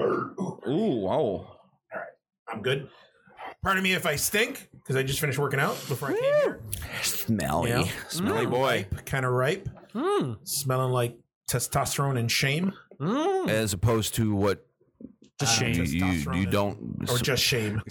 Ooh, Ooh, wow. I'm good. Pardon me if I stink because I just finished working out before I came here. Smelly. Yeah. Smelly boy. Kind of ripe, Mm. smelling like testosterone and shame, Mm. As opposed to what Just Uh, you, shame. you, you don't. or just shame.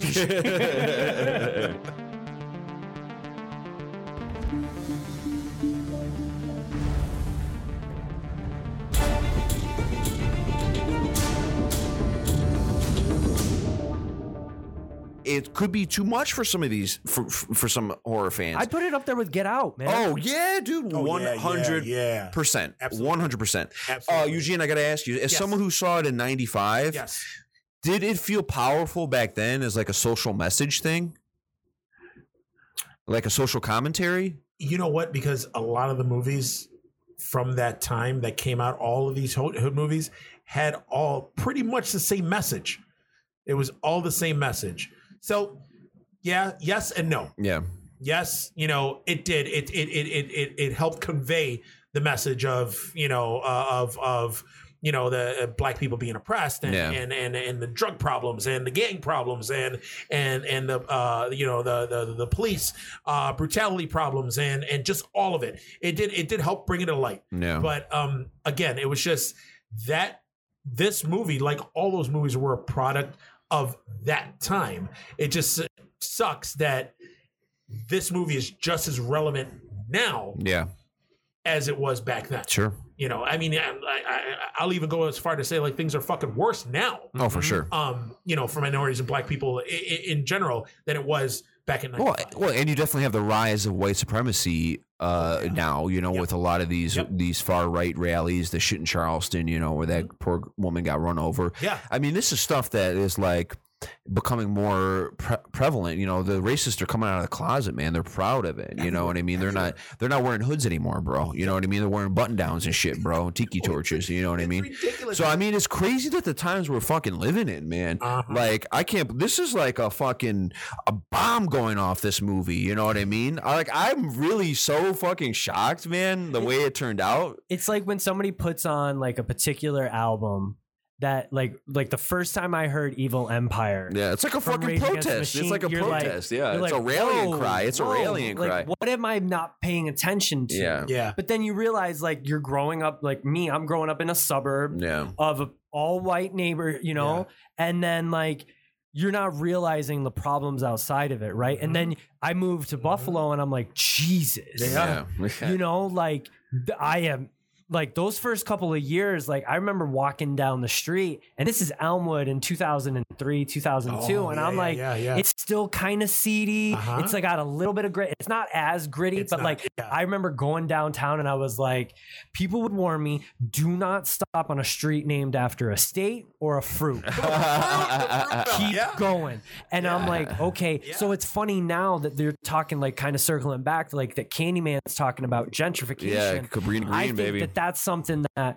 it could be too much for some of these for for some horror fans. I put it up there with Get Out, man. oh yeah, dude, Oh, one yeah, yeah, hundred Yeah. percent, one hundred percent. Uh, Eugene, I got to ask you, as Yes. someone who saw it in '95, Yes. did it feel powerful back then as like a social message thing, like a social commentary? You know what? Because a lot of the movies from that time that came out, all of these hood hood movies had all pretty much the same message. It was all the same message. So, yeah, yes and no. Yeah, yes, you know, it did. It it it it it, it helped convey the message of you know uh, of of you know the uh, black people being oppressed and, Yeah. and and and the drug problems and the gang problems and and and the uh you know the the the police uh brutality problems and and just all of it. It did it did help bring it to light. yeah, But um again, it was just that this movie, like all those movies, were a product of that time. It just sucks that this movie is just as relevant now yeah, as it was back then. sure. You know, I mean, I, I, I'll even go as far to say like things are fucking worse now. Oh, for sure. Um, you know, for minorities and black people in, in general than it was back in. Well, well, and you definitely have the rise of white supremacy uh, now. You know, Yep. with a lot of these Yep. these far right rallies, the shit in Charleston. You know, where that poor woman got run over. yeah, I mean, this is stuff that is like becoming more pre- prevalent. You know, the racists are coming out of the closet, man. They're proud of it. You know what I mean? They're not they're not wearing hoods anymore, bro. You know what I mean? They're wearing button downs and shit, bro. Tiki torches. You know what I mean? So I mean, it's crazy that the times we're fucking living in, man. Uh-huh. Like I can't. This is like a fucking a bomb going off this movie. You know what I mean? I, like I'm really so fucking shocked, man. The way it turned out. It's like when somebody puts on like a particular album that like like the first time I heard Evil Empire. Yeah, it's like a from fucking Rage Against the protest. It's like a you're like- protest. yeah, it's like, a rallying whoa, cry. It's a whoa, rallying like, cry. What am I not paying attention to? Yeah. yeah, But then you realize like you're growing up like me, I'm growing up in a suburb Yeah. of a all white neighbor, you know, and then like you're not realizing the problems outside of it, right? And mm-hmm. then I moved to Buffalo mm-hmm. and I'm like, Jesus. Yeah. Yeah. You know, like I am like those first couple of years, like I remember walking down the street and this is Elmwood in 2003, 2002. Oh, and yeah, I'm like, yeah, yeah. it's still kind of seedy. Uh-huh. It's like got a little bit of grit. It's not as gritty, It's but not, like yeah. I remember going downtown and I was like, people would warn me, do not stop on a street named after a state or a fruit. Keep Yeah. going. And I'm like, okay. Yeah. So it's funny now that they're talking like kind of circling back like that Candyman's talking about gentrification. yeah, Cabrini Green, I think baby. That that's something that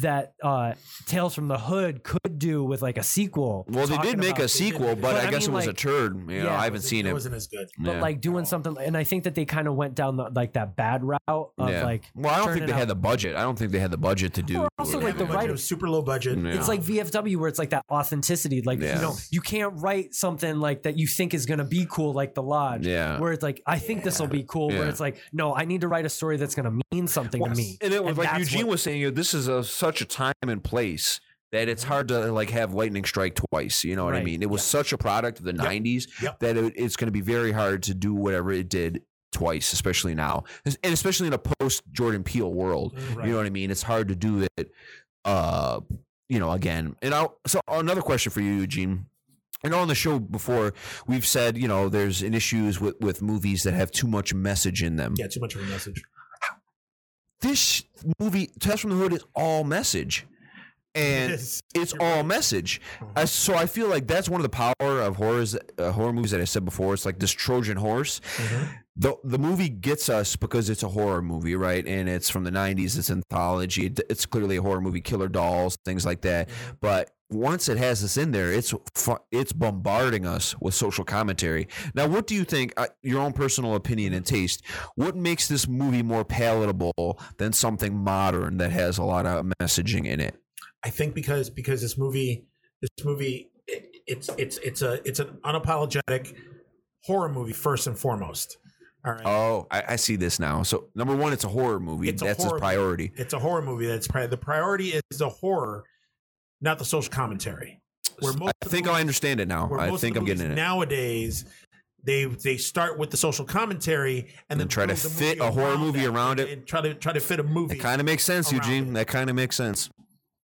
that uh Tales from the Hood could do with like a sequel. well, they did make a sequel, but, But I, I guess mean, it was a like- turd. You know, yeah, I haven't seen it it. wasn't as good. but Yeah. like doing something and I think that they kind of went down the, like that bad route of Yeah. like well, I don't think turning they had the budget. I don't think they had the budget to do. Well, also, like the a budget, writer- it was super low budget. Yeah. It's like VFW where it's like that authenticity. Like, Yeah. you know, you can't write something like that you think is going to be cool, like The Lodge. Yeah. Where it's like, I think this will be cool. Yeah. Where it's like, no, I need to write a story that's going to mean something Yes. to me. And it was like Eugene what- was saying, this is a, such a time and place that it's hard to like have lightning strike twice. You know what I mean? It was such a product of the '90s Yep. that it, it's going to be very hard to do whatever it did twice, especially now, and especially in a post Jordan Peele world. Right. You know what I mean? It's hard to do it. Uh, you know, again. And I'll, so another question for you, Eugene. I know on the show before we've said, you know, there's an issues with with movies that have too much message in them. yeah, too much of a message. This movie, Tales from the Hood, is all message, and It is. it's You're all right. message. I, so I feel like that's one of the power of horrors, uh, horror movies that I said before. It's like this Trojan horse. Mhm. The the movie gets us because it's a horror movie, right? And it's from the '90s. It's anthology. It- It's clearly a horror movie. Killer dolls, things like that. But once it has this in there, it's it's bombarding us with social commentary. Now, what do you think? Uh, your own personal opinion and taste. What makes this movie more palatable than something modern that has a lot of messaging in it? I think because because this movie This movie, it, it's it's it's a it's an unapologetic horror movie first and foremost. All right. Oh, I, I see this now. So number one, it's a horror movie. It's a That's horror his priority. It's a horror movie. That's pri- the priority is the horror, not the social commentary. Where most I think movies- I understand it now. I think I'm getting it. Nowadays, they they start with the social commentary and then And try to the fit a horror movie around it. and try to try to fit a movie. It kind of makes sense, Eugene. it. That kind of makes sense.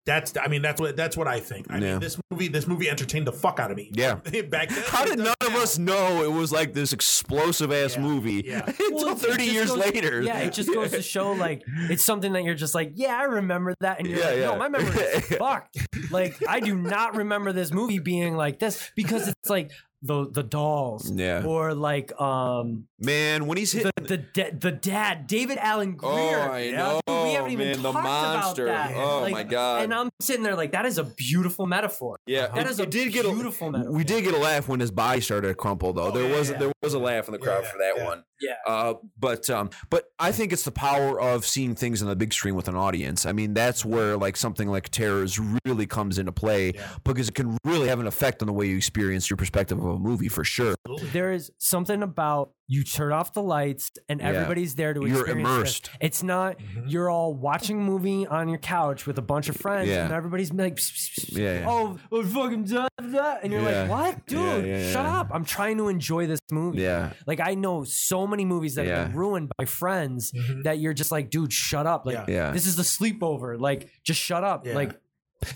That's I mean that's what that's what I think. I Yeah. mean this movie this movie entertained the fuck out of me. Yeah. Back then, How did does none of us know it was like this explosive ass Yeah, movie yeah. until Well, 30 years goes- later? Yeah, it just goes to show like it's something that you're just like, yeah, I remember that, and you're Yeah, like, no, yeah. my memory is fucked. Like I do not remember this movie being like this because it's like the the dolls, Yeah. or like um Man, when he's hitting the the da- the dad, David Alan Grier. Oh, I know, Dude, we haven't even man, the monster. about that. Oh, Like, my God. And I'm sitting there like that is a beautiful metaphor. Yeah, That it- is a it did get a- beautiful metaphor. We did get a laugh when his body started to crumple, though. there Oh, yeah, was yeah. there was a laugh in the crowd Yeah, for that yeah. one. Yeah. Uh, but um, but I think it's the power of seeing things on the big screen with an audience. I mean, that's where like something like Terrors really comes into play Yeah. because it can really have an effect on the way you experience your perspective of a movie for sure. there is something about you turn off the lights and Yeah. everybody's there to You're experience immersed. This. It's not mm-hmm. you're all watching a movie on your couch with a bunch of friends Yeah. and everybody's like, pss, pss, pss, Yeah, yeah. oh, oh, fucking da, da," and you're Yeah. like, what, dude? Yeah, yeah, shut yeah. up! I'm trying to enjoy this movie. Yeah. Like I know so many movies that Yeah. have been ruined by friends mm-hmm. that you're just like, dude, shut up! Like Yeah. Yeah. this is the sleepover. Like just shut up. Yeah. Like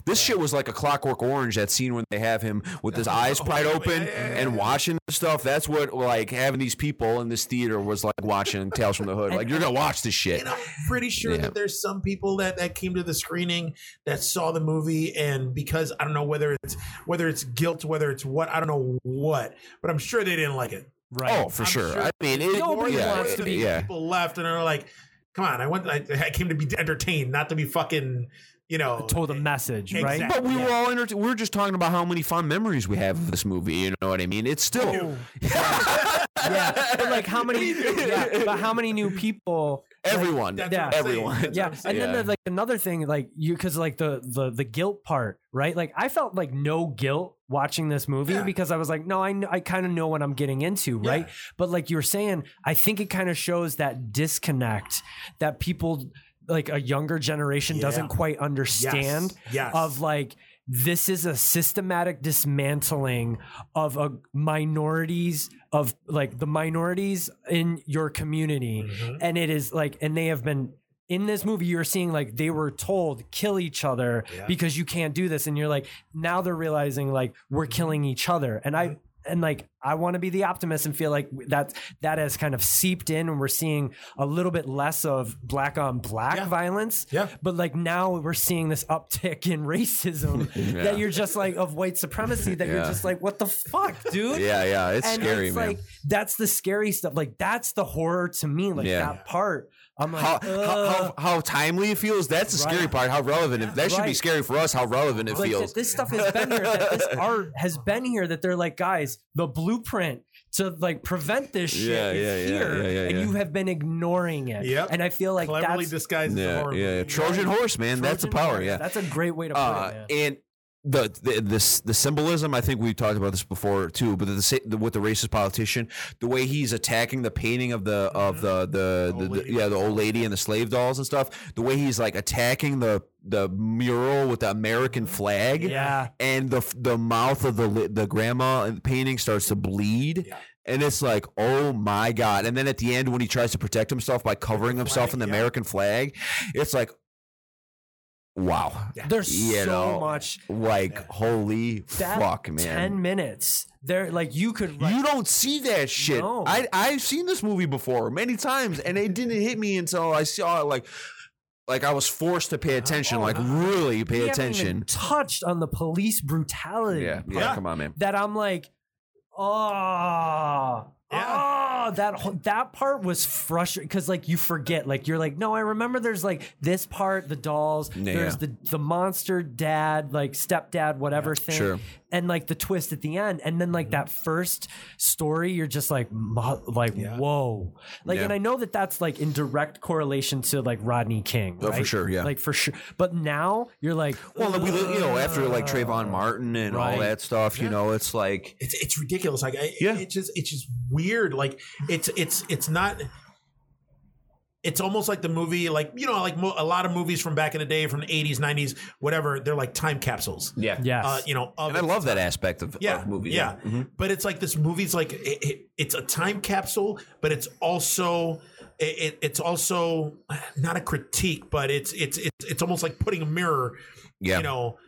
This shit was like a Clockwork Orange. That scene when they have him with his eyes oh, pried yeah, open yeah, yeah, and watching stuff. That's what like having these people in this theater was like watching Tales from the Hood. Like you're gonna watch this shit. And I'm pretty sure Yeah. that there's some people that, that came to the screening that saw the movie and because I don't know whether it's whether it's guilt, whether it's what I don't know what, but I'm sure they didn't like it. right. Oh, for I'm sure. sure I mean, it, Nobody yeah, wants to be- yeah. People left and are like, "Come on, I went. I, I came to be entertained, not to be fucking, you know." told a message, right? But we were all enter- we were just talking about how many fond memories we have of this movie. You know what I mean? It's still Oh, yeah, but like how many? Yeah, but how many new people? everyone, That's Yeah. what I'm saying. everyone. That's yeah, and then Yeah. there's like another thing, like you, because like the the the guilt part, right? Like I felt like no guilt watching this movie Yeah. because I was like, no, I kn- I kind of know what I'm getting into, right? Yeah. But like you were saying, I think it kind of shows that disconnect that people like a younger generation Yeah. doesn't quite understand yes. of like this is a systematic dismantling of a minorities of like the minorities in your community Mhm. and it is like and they have been in this movie you're seeing like they were told kill each other Yeah. because you can't do this and you're like now they're realizing like we're killing each other and i and like i want to be the optimist and feel like that that has kind of seeped in and we're seeing a little bit less of black on black Yeah. violence Yeah. but like now we're seeing this uptick in racism Yeah. that you're just like of white supremacy that you're just like what the fuck dude Yeah, yeah, it's and scary, it's man. like that's the scary stuff like that's the horror to me like Yeah. that part i'm like how, "Ugh." how, how, how timely it feels. That's the scary part. How relevant. If that should be scary for us. How relevant it like feels. this stuff has been here that this art has been here that they're like guys the blueprint to like prevent this shit Yeah, is yeah, yeah, here yeah, yeah, and you have been ignoring it Yep. and i feel like cleverly that's disguised as a yeah, horror yeah, movie. Trojan horse, man. That's the Trojan power. horse. Yeah. that's a great way to put uh, it man. and the, the this the symbolism. I think we talked about this before too. But the, the with the racist politician, the way he's attacking the painting of the of the mm-hmm. the, the, Old the lady. yeah the old lady and the slave dolls and stuff. The way he's like attacking the the mural with the American flag. yeah and the the mouth of the the grandma in the painting starts to bleed. Yeah. And it's like, oh my god! And then at the end, when he tries to protect himself by covering himself flag, in the yeah. American flag, it's like, wow, there's You so know, much like Yeah. holy that fuck, man! 10 minutes there like you could write, you don't see that shit. No. I I've seen this movie before many times, and it didn't hit me until I saw it. Like, like I was forced to pay attention, oh, like wow. really pay we haven't even attention. touched on the police brutality Yeah, yeah, Yeah. come on, man. that i'm like oh Yeah. oh that whole- that part was frustrating because like you forget like you're like no i remember there's like this part the dolls Yeah. there's the the monster dad like stepdad whatever thing Sure. And like the twist at the end, and then like mm-hmm. that first story, you're just like, like Yeah. whoa, like, Yeah. and I know that that's like in direct correlation to like Rodney King, Oh, for sure, yeah. like for sure. But now you're like, Well, we, you know, after like Trayvon Martin and all that stuff, you know, it's like it's it's ridiculous. Like I, Yeah. it's just it's just weird. Like it's it's it's not. It's almost like the movie, like you know, like mo- a lot of movies from back in the day, from the eighties, nineties, whatever. They're like time capsules. yeah, yeah. Uh, you know, of And I its love that aspect of, Yeah, of movies. yeah. Mhm. But it's like this movie's like it, it, it's a time capsule, but it's also it, it- it's also not a critique, but it's it's it's it's almost like putting a mirror, yeah, you know,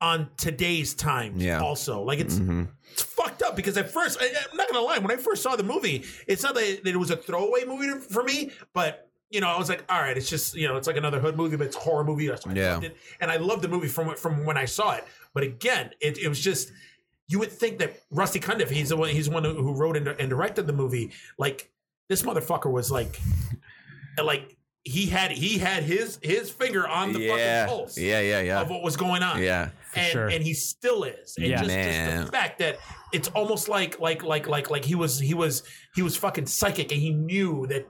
on today's times. Yeah. Also, like it's Mhm. it's fucked up because at first I, I'm not gonna lie, when I first saw the movie, it's not that, that it was a throwaway movie for me, but. You know, I was like, all right, it's just you know, it's like another hood movie, but it's a horror movie. That's why I Yeah. loved it, and I loved the movie from from when I saw it. But again, it, it was just you would think that Rusty Cundiff, he's the one, he's one who wrote and, and directed the movie. Like this motherfucker was like, like he had he had his his finger on the yeah, fucking pulse yeah, yeah, yeah, of what was going on yeah. and sure. and he still is. And Yeah. just, Man. just the fact that it's almost like like like like like he was he was he was fucking psychic and he knew that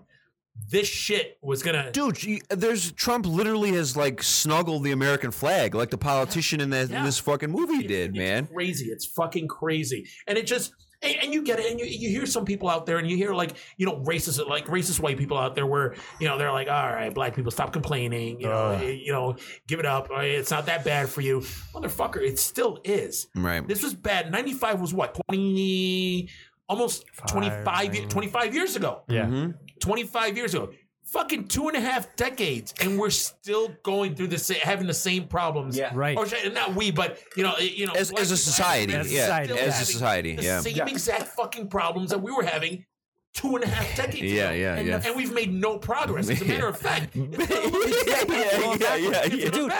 this shit was gonna Dude, there's Trump literally has like snuggled the American flag, like the politician in, that, in this fucking movie It- did, it's man. Crazy. It's fucking crazy. And it just and, and you get it, and you, you hear some people out there, and you hear like you know racist like racist white people out there where you know they're like, all right, black people, stop complaining, you know, Ugh. you know, give it up. It's not that bad for you, motherfucker. It still is. Right. This was bad. Ninety five was what twenty. Almost 25, Five, ye- 25 years ago. yeah. Mhm. 25 years ago. Fucking two and a half decades, and we're still going through the same, having the same problems. Yeah. Right. Or not we, but you know, you know, As, as a people, society, As yeah, society, as a society, the yeah, same Yeah. exact fucking problems that we were having two and a half decades yeah, ago. yeah, And yeah. And we've made no progress. As a matter of fact, yeah, yeah, yeah, yeah, yeah. dude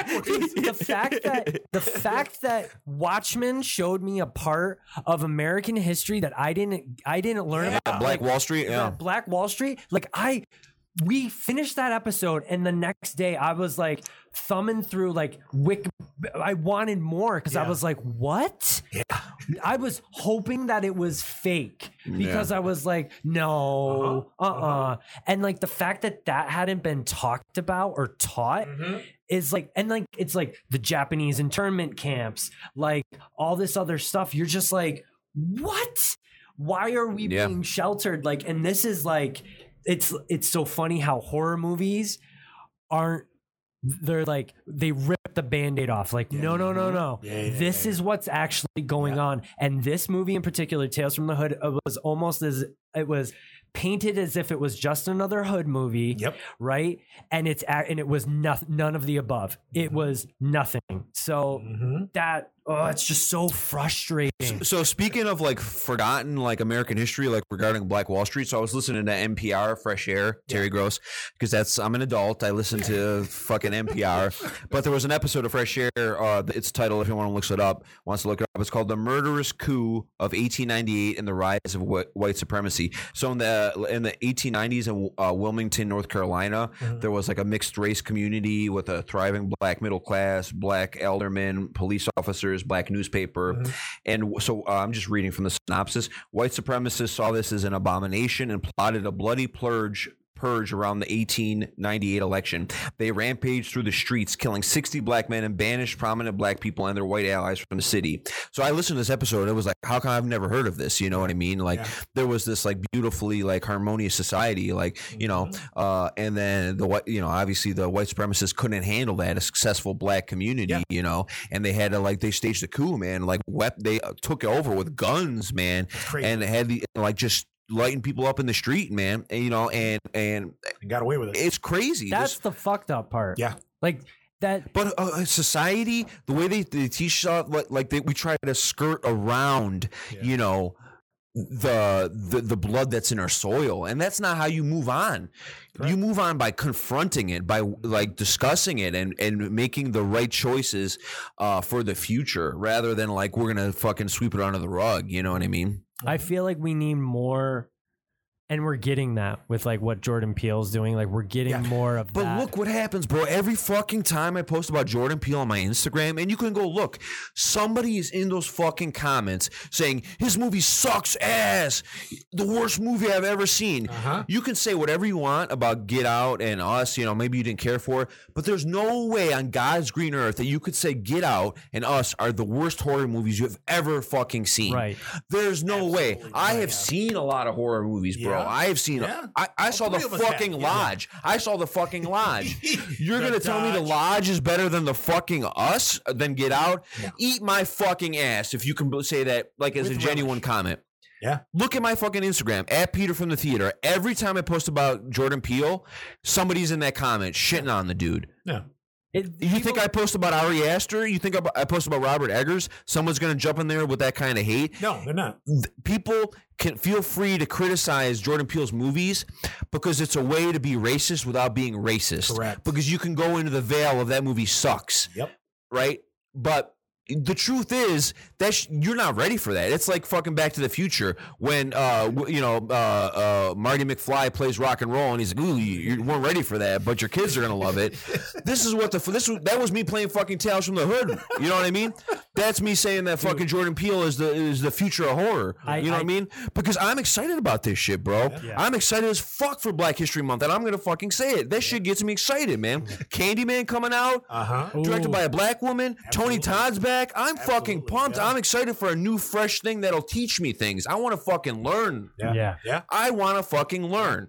the fact that the fact that watchmen showed me a part of american history that i didn't i didn't learn Yeah. about Black like, Wall Street, yeah. black wall street like i we finished that episode and the next day i was like thumbing through like wick i wanted more because i was like what yeah. i was hoping that it was fake because i was like no Uh-huh. uh-uh and like the fact that that hadn't been talked about or taught Mhm. is like and like it's like the Japanese internment camps, like all this other stuff. You're just like, what? Why are we Yeah. being sheltered? Like, and this is like, it's it's so funny how horror movies aren't. They're like they rip the band-aid off like no no no no Yeah, yeah, this yeah, is what's actually going on and this movie in particular tales from the hood was almost as it was painted as if it was just another hood movie Yep. right? And it's and it was nothing, none of the above. It was nothing. So Mhm. that oh, it's just so frustrating. So speaking of like forgotten like American history, like regarding Black Wall Street, so I was listening to NPR, Fresh Air, Terry Gross, because that's I'm an adult. I listen to fucking NPR. But there was an episode of Fresh Air. Uh, its title, if anyone looks it up, wants to look it up, it's called "The Murderous Coup of 1898 and the Rise of Wh- White Supremacy." So in the in the 1890s in uh, Wilmington, North Carolina, there was like a mixed race community with a thriving black middle class, black aldermen, police officers, black newspaper. And so uh, I'm just reading from the synopsis. White supremacists saw this as an abomination and plotted a bloody purge purge around the 1898 election. They rampaged through the streets, killing 60 black men and banished prominent black people and their white allies from the city. So I listened to this episode and it was like, how come I've never heard of this? You know what I mean? Like Yeah. there was this like beautifully like harmonious society, like, you know, Mm-hmm. uh, and then the white, you know, obviously the white supremacists couldn't handle that, a successful black community, Yeah. you know, and they had to like, they staged a coup, man, like wep- they took it over with guns, man, and had the, like just lighting people up in the street, man, and, you know, and, and And got away with it. it's crazy. That's This- the fucked up part. Yeah. Like that. but uh, society, the way they, they teach us, like, like they, we try to skirt around, Yeah. you know, the, the the blood that's in our soil, and that's not how you move on. You move on by confronting it, by like discussing it, and and making the right choices uh, for the future, rather than like we're gonna fucking sweep it under the rug. You know what I mean? I mm-hmm. feel like we need more and we're getting that with like what Jordan Peele's doing. Like we're getting Yeah. more of But that. look what happens, bro. Every fucking time I post about Jordan Peele on my Instagram, and you can go look, somebody is in those fucking comments saying his movie sucks ass, the worst movie I've ever seen. Uh-huh. You can say whatever you want about Get Out and Us, you know, maybe you didn't care for it, but there's no way on God's green earth that you could say Get Out and Us are the worst horror movies you have ever fucking seen. Right. There's no way. Absolutely. I Yeah, have yeah. seen a lot of horror movies, bro. Yeah. I have seen. Yeah. I, I saw the us have. fucking Yeah. lodge. I saw the fucking lodge. You're gonna tell me the lodge is better than the fucking us? Than Get Out? Yeah. Eat my fucking ass if you can say that like as With a genuine relish. comment. Yeah. Look at my fucking Instagram at Peter from the theater. Every time I post about Jordan Peele, somebody's in that comment shitting on the dude. Yeah. It- You think I post about Ari Aster? You think I post about Robert Eggers? Someone's gonna jump in there with that kind of hate? No, they're not. people can feel free to criticize Jordan Peele's movies because it's a way to be racist without being racist. Correct. Because you can go into the veil of that movie sucks, Yep. right? But the truth is that sh- you're not ready for that. It's like fucking Back to the Future when uh w- you know uh, uh Marty McFly plays rock and roll and he's like, "Ooh, you, you weren't ready for that, but your kids are gonna love it." this is what the this was, that was me playing fucking Tales from the Hood. You know what I mean? That's me saying that fucking Jordan Peele is the is the future of horror. I- you know what I I- mean? Because I'm excited about this shit, bro. Yeah. I'm excited as fuck for Black History Month, and I'm gonna fucking say it. That shit gets me excited, man. Candyman coming out. Uh huh. Directed Ooh. by a black woman. Tony Absolutely. Todd's back. I'm fucking pumped. yeah. I'm excited for a new, fresh thing that'll teach me things. I want to fucking learn. Yeah. Yeah. Yeah. I want to fucking learn.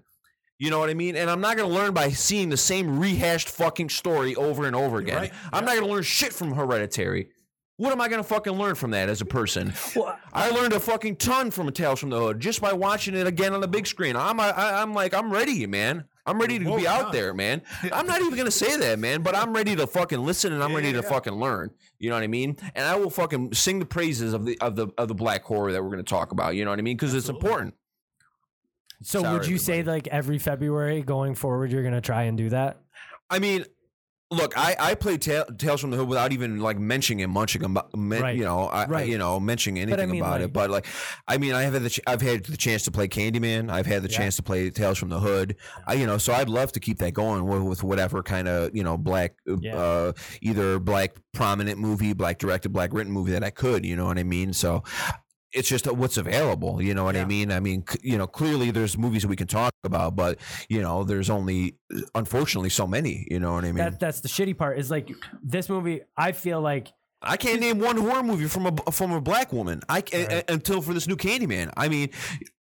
You know what I mean? And I'm not going to learn by seeing the same rehashed fucking story over and over again. right. I'm not going to learn shit from Hereditary. What am I going to fucking learn from that as a person? Well, I learned a fucking ton from Tales from the Hood just by watching it again on the big screen. I'm I, I'm like I'm ready, man. I'm ready to Whoa, be out Tom. there, man. I'm not even gonna say that, man, but I'm ready to fucking listen and I'm Yeah, ready yeah, to yeah. fucking learn. You know what I mean? And I will fucking sing the praises of the of the of the black horror that we're gonna talk about. You know what I mean? Because it's important. so Sorry, would you say like every February going forward you're gonna try and do that? I mean, look, I I play Ta- Tales from the Hood without even like mentioning it, munching about, men, Right. you know, I, I- Right. you know, mentioning anything I mean, about like- it. But like, I mean, I have had the ch- I've had the chance to play Candyman. I've had the Yeah. chance to play Tales from the Hood. I, you know, so I'd love to keep that going with, with whatever kind of you know black, uh, Yeah. uh, either black prominent movie, black directed, black written movie that I could. You know what I mean? So. It's just what's available, you know what I mean. I mean, you know, clearly there's movies that we can talk about, but you know, there's only unfortunately so many. You know what I mean? That that's the shitty part is like this movie. I feel like I can't name one horror movie from a from a black woman. I Right. until for this new Candyman. I mean,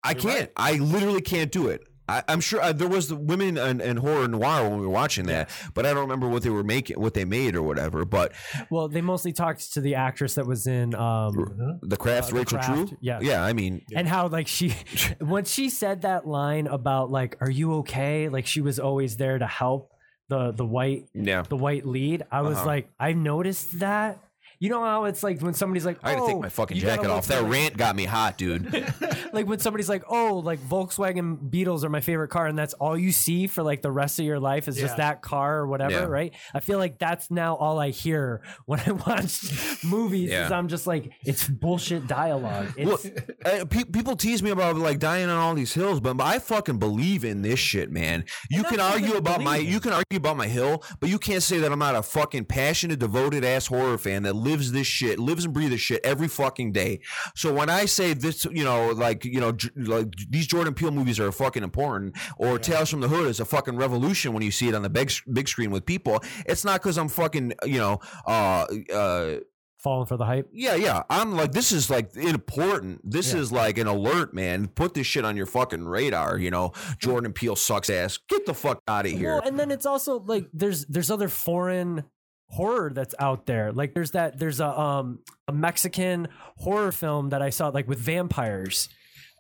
I You're can't. right. I literally can't do it. I, I'm sure uh, there was the women and, and horror noir when we were watching that, but I don't remember what they were making, what they made or whatever. But well they mostly talked to the actress that was in um Mhm. the craft, Uh, The Rachel Craft, True, yeah. yeah. I mean, and how like she when she said that line about like are you okay like she was always there to help the the white yeah. the white lead i was Uh-huh. like i noticed that you know how it's like when somebody's like I got to oh, take my fucking you gotta jacket look off. That like- rant got me hot, dude. like when somebody's like oh like volkswagen beetles are my favorite car and that's all you see for like the rest of your life is just Yeah. that car or whatever Yeah. right i feel like that's now all i hear when i watch movies is Yeah. i'm just like it's bullshit dialogue it's, Look, uh, pe- people tease me about like dying on all these hills, but I fucking believe in this shit, man. You that's can not argue even about my, believing. you can argue about my hill, but you can't say that I'm not a fucking passionate, devoted ass horror fan that lives this shit, lives and breathes this shit every fucking day. So when I say this, you know, like you know, j- like these Jordan Peele movies are fucking important, or Tales from the Hood is a fucking revolution when you see it on the big big screen with people. It's not because I'm fucking, you know, uh, uh falling for the hype yeah, yeah. I'm like, this is like important. This Yeah. is like an alert, man. Put this shit on your fucking radar. You know, Jordan Peele sucks ass. Get the fuck out of here. Well, and then it's also like there's there's other foreign horror that's out there. Like there's that there's a um a Mexican horror film that I saw like with vampires.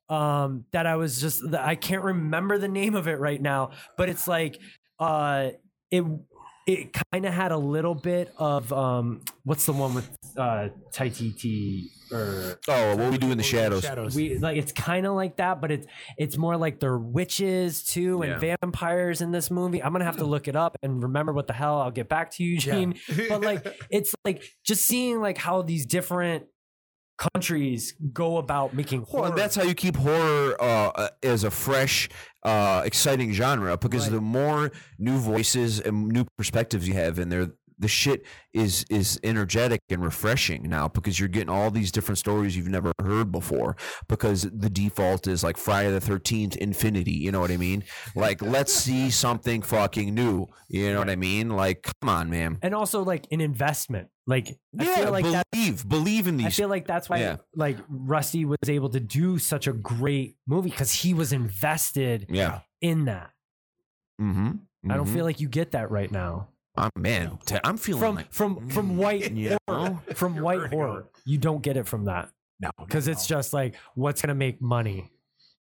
Um that I was just I can't remember the name of it right now, but it's like uh it it kind of had a little bit of um what's the one with uh Waititi or oh, what we do in the shadows. Shadows. we like it's kind of like that but it's it's more like they're witches too and vampires in this movie i'm gonna have to look it up and remember what the hell i'll get back to you Yeah. But like it's like just seeing like how these different countries go about making horror. Well, and that's how you keep horror uh, uh, as a fresh, uh, exciting genre because Right. the more new voices and new perspectives you have in there, the shit is is energetic and refreshing now because you're getting all these different stories you've never heard before. Because the default is like Friday the Thirteenth Infinity. You know what I mean? Like, let's see something fucking new. You know what I mean? Like, come on, man. and also like an investment. Like I yeah, feel like that believe, believe in these I feel like that's why Yeah. like Rusty was able to do such a great movie because he was invested yeah. in that. Mm-hmm. I don't feel like you get that right now. I'm man. t- I'm feeling From like from from mm. white Yeah. horror, from You're white burning horror. You don't get it from that No, because it's just like what's gonna make money.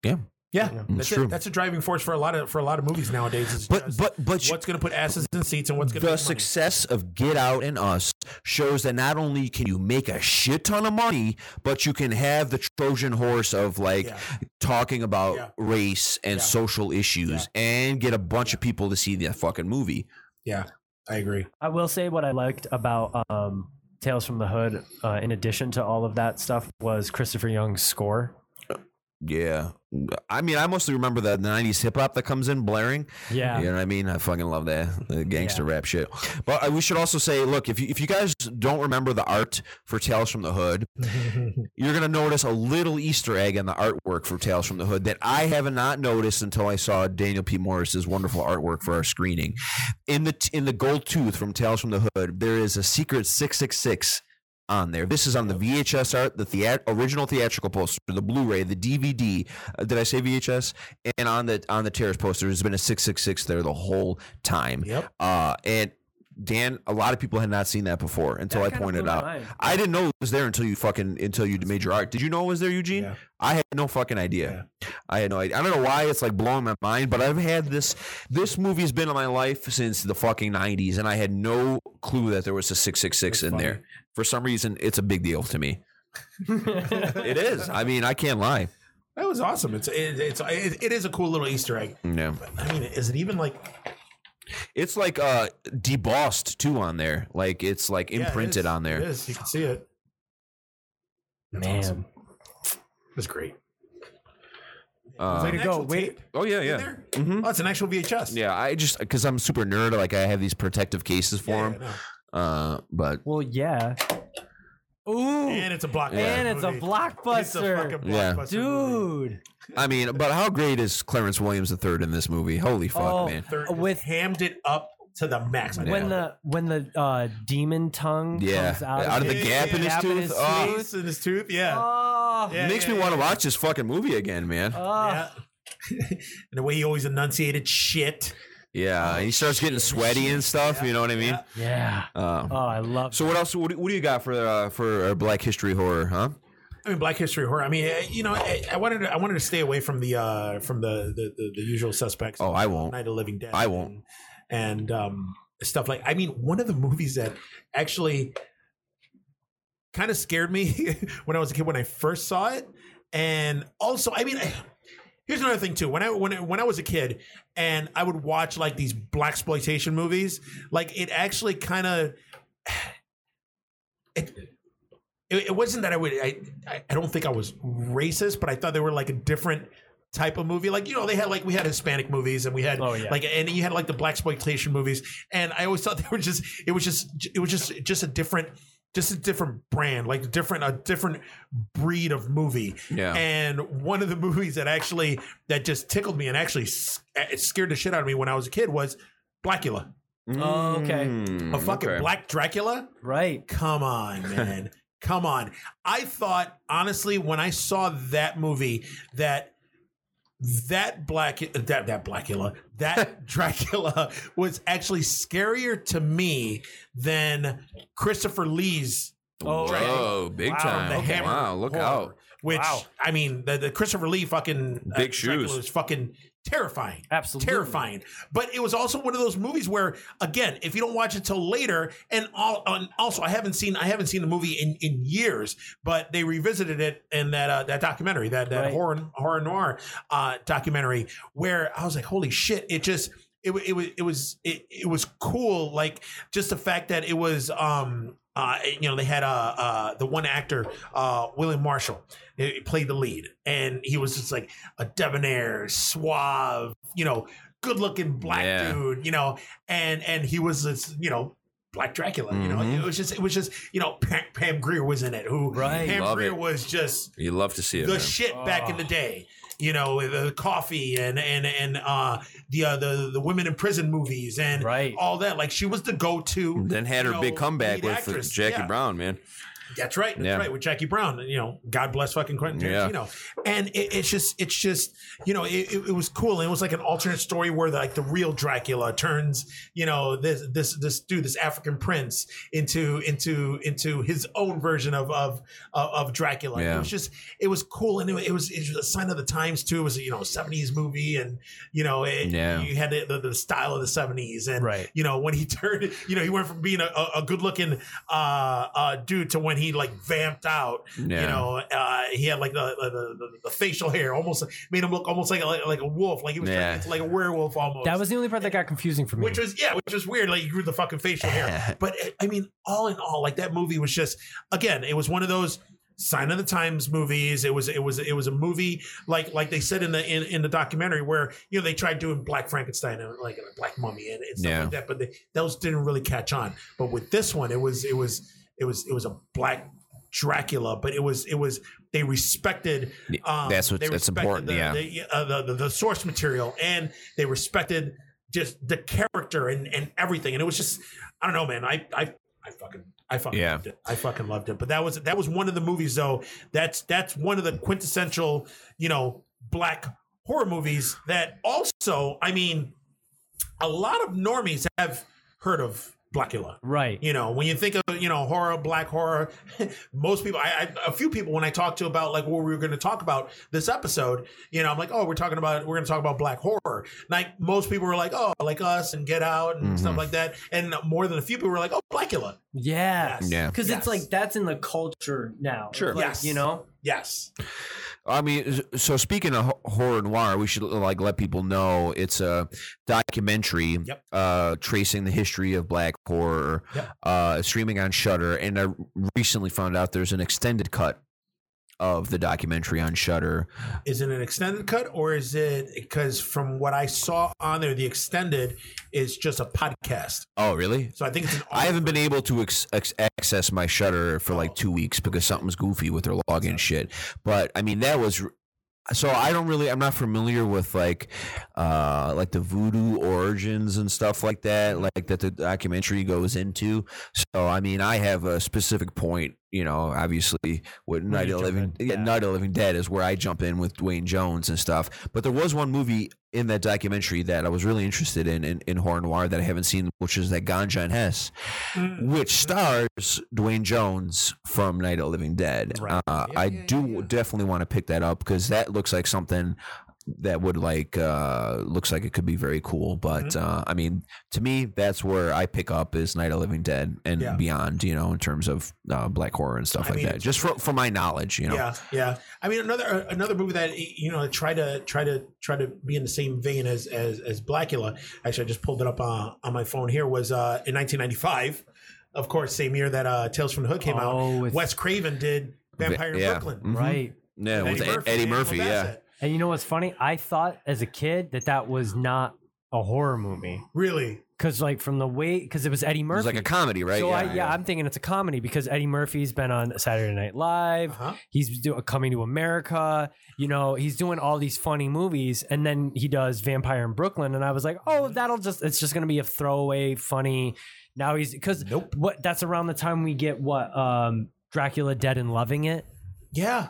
yeah. Yeah. That's true. it. That's a driving force for a lot of for a lot of movies nowadays. Is But but but what's going to put asses in seats and what's going to the make money. success of Get Out and Us shows that not only can you make a shit ton of money, but you can have the Trojan horse of like Yeah. talking about Yeah. race and Yeah. social issues and get a bunch of people to see that fucking movie. Yeah, I agree. I will say what I liked about um, Tales from the Hood, uh, in addition to all of that stuff, was Christopher Young's score. Yeah. I mean, I mostly remember the 90s hip hop that comes in blaring. Yeah. You know what I mean? I fucking love that the gangster rap shit. But uh, we should also say, look, if you, if you guys don't remember the art for Tales from the Hood, you're gonna notice a little Easter egg in the artwork for Tales from the Hood that I have not noticed until I saw Daniel P. Morris's wonderful artwork for our screening. In the in the gold tooth from Tales from the Hood, there is a secret six six six on there. This is on the VHS art, the thea- original theatrical poster, the Blu-ray, the DVD. Uh, did I say VHS? And on the on the Terrace poster, there's been a six six six there the whole time. Yep. Uh, and Dan, a lot of people had not seen that before until That I pointed out. mind. I didn't know it was there until you fucking until you made your art. Did you know it was there, Eugene? Yeah. I had no fucking idea. I had no idea. I don't know why it's like blowing my mind, but I've had this. This movie's been in my life since the fucking nineties, and I had no clue that there was a six six six in funny. there. For some reason, it's a big deal to me. It is. I mean, I can't lie. That was awesome. It's it, it's it, it is a cool little Easter egg. Yeah, I mean, is it even like it's like uh debossed too on there. Like it's like Yeah, it imprinted is. on there. It is. You can see it. That's Man. awesome. That's great. Uh, Way to go. Wait. tape oh yeah, yeah. there? Mhm. Oh, it's an actual VHS. Yeah, I just because I'm super nerd, like I have these protective cases for Yeah, them. yeah, no. Uh, but Well, yeah. Ooh, And it's a blockbuster. and it's a movie. blockbuster, It's a fucking Yeah. blockbuster movie. dude. I mean, but how great is Clarence Williams III in this movie? Holy fuck, Oh, man! They're With- with hammed it up to the max. I When know. the when the uh, demon tongue Yeah, comes out, out of the Yeah, gap in his gap tooth. oh, Teeth in his tooth, yeah. Oh, Yeah, makes yeah, me want to watch this fucking movie again, man. oh. Yeah. and the way he always enunciated shit. Yeah, and he starts getting sweaty and stuff. You know what I mean? yeah. Uh, Oh, I love. so what else? What, do- what do you got for uh, for uh, Black History horror? Huh? I mean, Black History horror. I mean, eh, you know, I, I wanted to, I wanted to stay away from the uh from the the, the, the usual suspects. Oh, I won't. Night of Living Dead. I won't. And, and um stuff like. I mean, one of the movies that actually kind of scared me when I was a kid when I first saw it, and also, I mean. Here's another thing too. When I when I, when I was a kid and I would watch like these black exploitation movies, like it actually kind of it, it it wasn't that I would I I I don't think I was racist, but I thought they were like a different type of movie. Like you know they had like we had Hispanic movies and we had Oh, yeah. like and you had like the black exploitation movies, and I always thought they were just it was just it was just just a different just a different brand, like a different a different breed of movie. Yeah. And one of the movies that actually that just tickled me and actually scared the shit out of me when I was a kid was Blackula. Oh, okay. Mm, A fucking okay. Black Dracula. right. Come on, man. Come on. I thought honestly when I saw that movie that that black that that Blackula that Dracula was actually scarier to me than Christopher Lee's Oh, Whoa, big Wow, time! the Okay, wow, look horror, out! Which Wow. I mean, the, the Christopher Lee fucking uh, Big Dracula shoes. was fucking terrifying. Absolutely. terrifying. But it was also one of those movies where, again, if you don't watch it till later, and, all, and also I haven't seen I haven't seen the movie in, in years, but they revisited it in that uh, that documentary, that that Right. horror horror noir uh, documentary, where I was like, holy shit! It just it, it was it was it, it was cool like just the fact that it was um uh, you know, they had uh, uh, the one actor, uh, William Marshall, he played the lead, and he was just like a debonair, suave, you know, good-looking black Yeah. dude, you know, and and he was this, you know. Black Dracula, you know, Mhm. it was just, it was just, you know, Pam, Pam Grier was in it. Who Right. Pam Love Grier it. was just You love to see it. the man. shit back in the day. You know, the coffee and and and uh, the uh, the the women in prison movies and Right. all that. Like she was the go to. then had her you big comeback with uh, actress. Jackie Yeah. Brown, man. That's right. That's Yeah. right. With Jackie Brown, you know, God bless fucking Quentin Yeah. Tarantino. And it, it's just, it's just, you know, it, it, was cool. And it was like an alternate story where the, like the real Dracula turns, you know, this this this dude, this African prince, into into into his own version of of of, Dracula. Yeah. It was just, it was cool, and it, it was it was a sign of the times too. It was a, you know seventies movie, and you know, it, Yeah. you had the, the, the style of the seventies, and Right. you know when he turned you know he went from being a, a, a good looking uh, uh dude to when he like vamped out you know uh he had like the the, the, the facial hair almost made him look almost like a, like, like a wolf like he was Yeah. turning like a werewolf almost That was the only part that got confusing for me. which was yeah which was weird like he grew the fucking facial hair but uh, i mean all in all like that movie was just again it was one of those sign of the times movies it was it was it was a movie like like they said in the in, in the documentary where you know they tried doing black frankenstein and like a black mummy and, and stuff Yeah. like that but they, those didn't really catch on but with this one it was it was it was it was a black dracula but it was it was they respected um, That's what's- that's important, the, yeah. the, uh, the, the the source material and they respected just the character and, and everything and it was just i don't know man i i i fucking i fucking Yeah. loved it i fucking loved it but that was that was one of the movies though that's that's one of the quintessential you know black horror movies that also i mean a lot of normies have heard of blackula right. you know, when you think of you know horror, black horror, most people, I, I a few people when I talk to about like what we were going to talk about this episode, you know, I'm like, oh, we're talking about we're going to talk about black horror. Like most people were like, oh, like us and Get Out and stuff Mhm. like that, and more than a few people were like, oh, Blackula. Yeah. Yes. Yeah. Because Yes. it's like that's in the culture now. Sure. Like, Yes. You know? Yes. I mean, so speaking of horror noir, we should like let people know it's a documentary Yep. uh, tracing the history of black horror, Yep. uh, streaming on Shudder. And I recently found out there's an extended cut of the documentary on Shudder. Is it an extended cut or is it because from what I saw on there, the extended is just a podcast. Oh, really? So I think it's an. I haven't been able to ex- ex- access my Shudder for like two weeks because something's goofy with their login shit. But I mean, that was. So I don't really. I'm not familiar with like, uh, like the voodoo origins and stuff like that. Like that the documentary goes into. So I mean, I have a specific point. You know, obviously, with Night of Living, in. yeah. Night of Living Dead is where I jump in with Duane Jones and stuff. But there was one movie in that documentary that I was really interested in in, in horror noir that I haven't seen, which is that Ganja and Hess Mm. which stars Duane Jones from Night of Living Dead. Right. Uh, Yeah, I yeah, do definitely want to pick that up because that looks like something that would like uh looks like it could be very cool but Mm-hmm. uh i mean to me that's where i pick up is night of living dead and Yeah. beyond you know in terms of uh, black horror and stuff I like mean, that just for, for my knowledge you know Yeah, yeah. I mean, another another movie that you know try to try to try to be in the same vein as as as Blackula. Actually, I just pulled it up uh, on my phone here. Was uh, in 1995, of course, same year that uh, Tales from the Hood came Oh, out. with- Wes Craven did Vampire in yeah. Brooklyn. Mhm. Right. yeah with Eddie Eddie Murphy, Eddie, Murphy yeah Bassett. And you know what's funny? I thought as a kid that that was not a horror movie. Really? Because like from the way, because it was Eddie it Murphy. was like a comedy right So I, yeah, I'm thinking it's a comedy because Eddie Murphy's been on Saturday Night Live. Uh-huh. He's doing Coming to America. You know, he's doing all these funny movies, and then he does Vampire in Brooklyn, and I was like, oh, that'll just it's just gonna be a throwaway, funny. Now he's because Nope. what that's around the time we get what um Dracula Dead and Loving It. Yeah.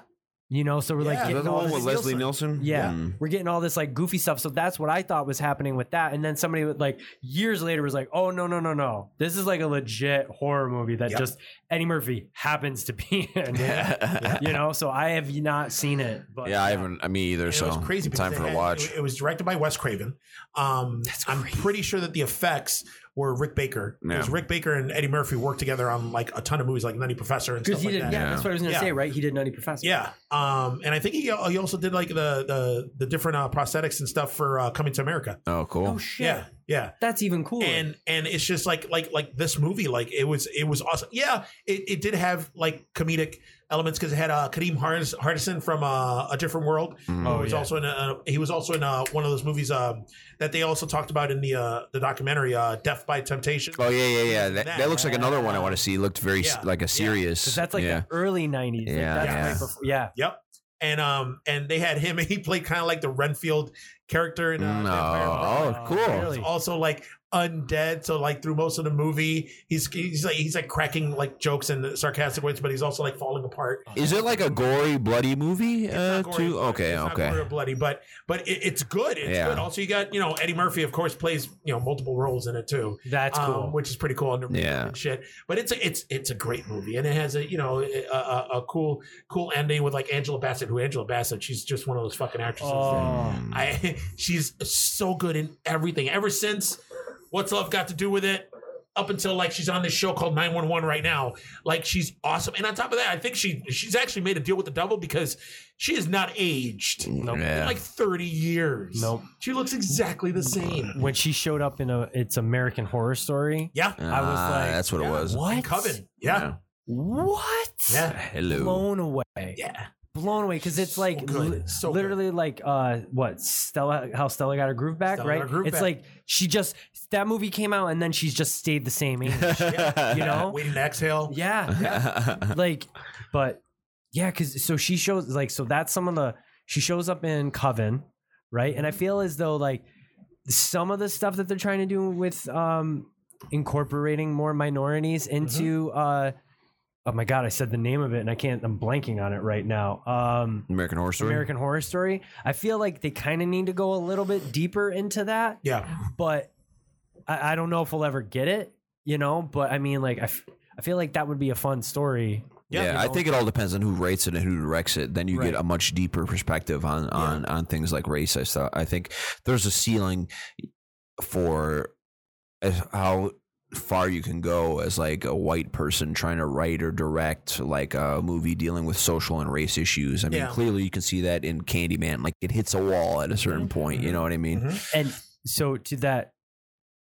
You know, so we're Yeah. like is getting that the all one with Leslie Nielsen yeah, Mm. we're getting all this like goofy stuff. So that's what I thought was happening with that. And then somebody would like years later was like, "Oh no, no, no, no! This is like a legit horror movie that Yep. just Eddie Murphy happens to be in." You know, so I have not seen it, but yeah i haven't i mean either And so it was crazy. time they for a watch It, it was directed by Wes Craven. Um, I'm pretty sure that the effects were Rick Baker. Because Yeah. Rick Baker and Eddie Murphy worked together on like a ton of movies, like Nutty Professor and stuff he like did, that. yeah, that's what I was gonna Yeah. say, right? He did Nutty Professor. Yeah, um, and I think he he also did like the the the different uh, prosthetics and stuff for uh, Coming to America. Oh, cool. Oh shit. Yeah, yeah, That's even cooler. and and it's just like like like this movie, like it was it was awesome. Yeah, it, it did have like comedic elements because it had uh, Kadeem Hardis- Hardison from uh, a different world. Mm. Oh, He was yeah. also in a, he was also in uh, one of those movies um, that they also talked about in the uh, the documentary uh, Def by Temptation. Oh yeah, yeah, yeah. That, That- that looks like another one I want to see. It looked very Yeah. like a Yeah. that's like yeah. the early '90s. Like, Yeah, that's yeah. right before, yeah. Yep. And um and they had him and he played kind of like the Renfield character in uh, No. Vampire Bite. Oh, cool. Really? Also like undead. So like through most of the movie, he's he's like he's like cracking like jokes and sarcastic ways, but he's also like falling apart. Is it like a gory, bloody movie? It's Uh, not gory, too? Okay, it's not okay. gory or bloody, but but it, it's good. It's Yeah. good. Also, you got you know Eddie Murphy, of course, plays you know multiple roles in it too. That's um, cool. which is pretty cool and Yeah. shit. But it's a, it's it's a great movie, and it has a you know a, a, a cool cool ending with like Angela Bassett, who Angela Bassett, she's just one of those fucking actresses. that- Oh. I she's so good in everything. Ever since What's Love Got to Do with It, up until like she's on this show called 911 right now. Like she's awesome. And on top of that, I think she she's actually made a deal with the devil because she is not aged. Nope. In like 30 years. Nope. She looks exactly the same. When she showed up in a it's American Horror Story. Yeah. I was Ah, like, that's what Yeah. it was. What? Coven. Yeah. What? Yeah. Hello. Blown away. Yeah. Blown away because it's like good. li- So good. literally like uh what Stella how Stella got her groove back Stella right groove it's back. like she just that movie came out and then she's just stayed the same age you know Waiting to exhale. yeah, yeah. like but yeah because so she shows like so that's some of the she shows up in coven right and i feel as though like some of the stuff that they're trying to do with um incorporating more minorities into uh oh my god i said the name of it and i can't i'm blanking on it right now um American Horror Story. american horror story i feel like they kind of need to go a little bit deeper into that Yeah. but I, I don't know if we'll ever get it, you know. But I mean, like, I, f- I feel like that would be a fun story. Yeah, Yeah, you I think it all depends on who writes it and who directs it. Then you Right. get a much deeper perspective on on on things like race. I thought I think there's a ceiling for how far you can go as like a white person trying to write or direct like a movie dealing with social and race issues. I mean, Yeah. clearly you can see that in Candyman. Like it hits a wall at a certain point. You know what I mean? Mhm. And so to that,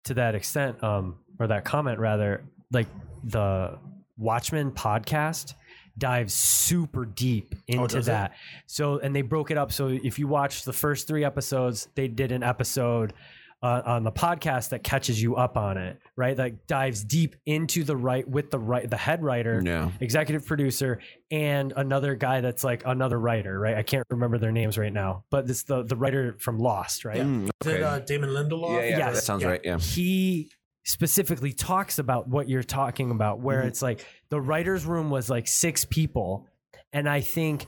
to that extent, um, or that comment rather, like the Watchmen podcast dives super deep into does it? that. So, and they broke it up. So if you watch the first three episodes, they did an episode. Uh, on the podcast that catches you up on it, right? That dives deep into the right with the right the head writer, Yeah. executive producer and another guy that's like another writer, right? I can't remember their names right now, but it's the the writer from Lost, right? Mm, Is it okay. uh, Damon Lindelof? yeah, yeah, yes. that sounds Yeah. right. Yeah. He specifically talks about what you're talking about, where Mhm. it's like the writer's room was like six people, and I think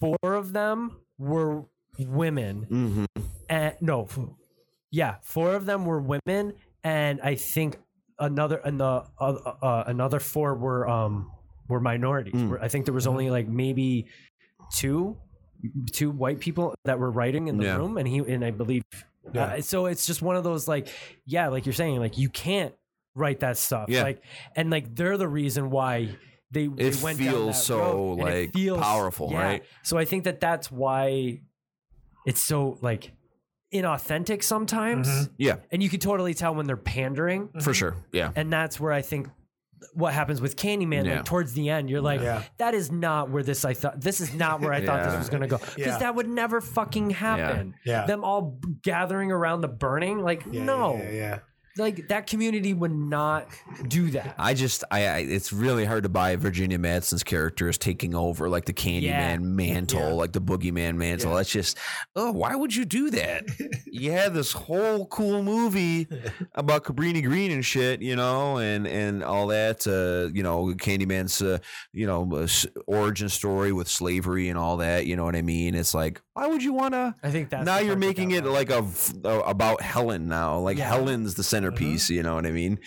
four of them were women, hmm and no, f- yeah, four of them were women, and I think another and the uh, uh, another four were um were minorities. Mm. I think there was only like maybe two two white people that were writing in the Yeah. room, and he and I believe. Yeah. Uh, so it's just one of those like, yeah, like you're saying, like you can't write that stuff, Yeah. like, and like they're the reason why they, It they went down feels that so, road, like, feels- powerful, right? So I think that that's why it's so like inauthentic sometimes, Mhm. Yeah, and you can totally tell when they're pandering, for sure. Yeah. and that's where I think what happens with Candyman. Yeah. Like towards the end, you're like, Yeah. that is not where this I thought. This is not where I thought this was going to go because Yeah. that would never fucking happen. Yeah. Them all gathering around the burning, like Yeah, no, Yeah, yeah, like that community would not do that. I just, I, I, it's really hard to buy Virginia Madsen's character as taking over like the Candyman Yeah. mantle, Yeah. like the Boogeyman mantle. Yeah. That's just, oh, why would you do that? you had this whole cool movie about Cabrini Green and shit, you know, and and all that, uh, you know, Candyman's, uh, you know, uh, origin story with slavery and all that. You know what I mean? It's like, why would you want to? I think that now you're making it like a, uh, about Helen now. Like Yeah. Helen's the centerpiece. You know what I mean?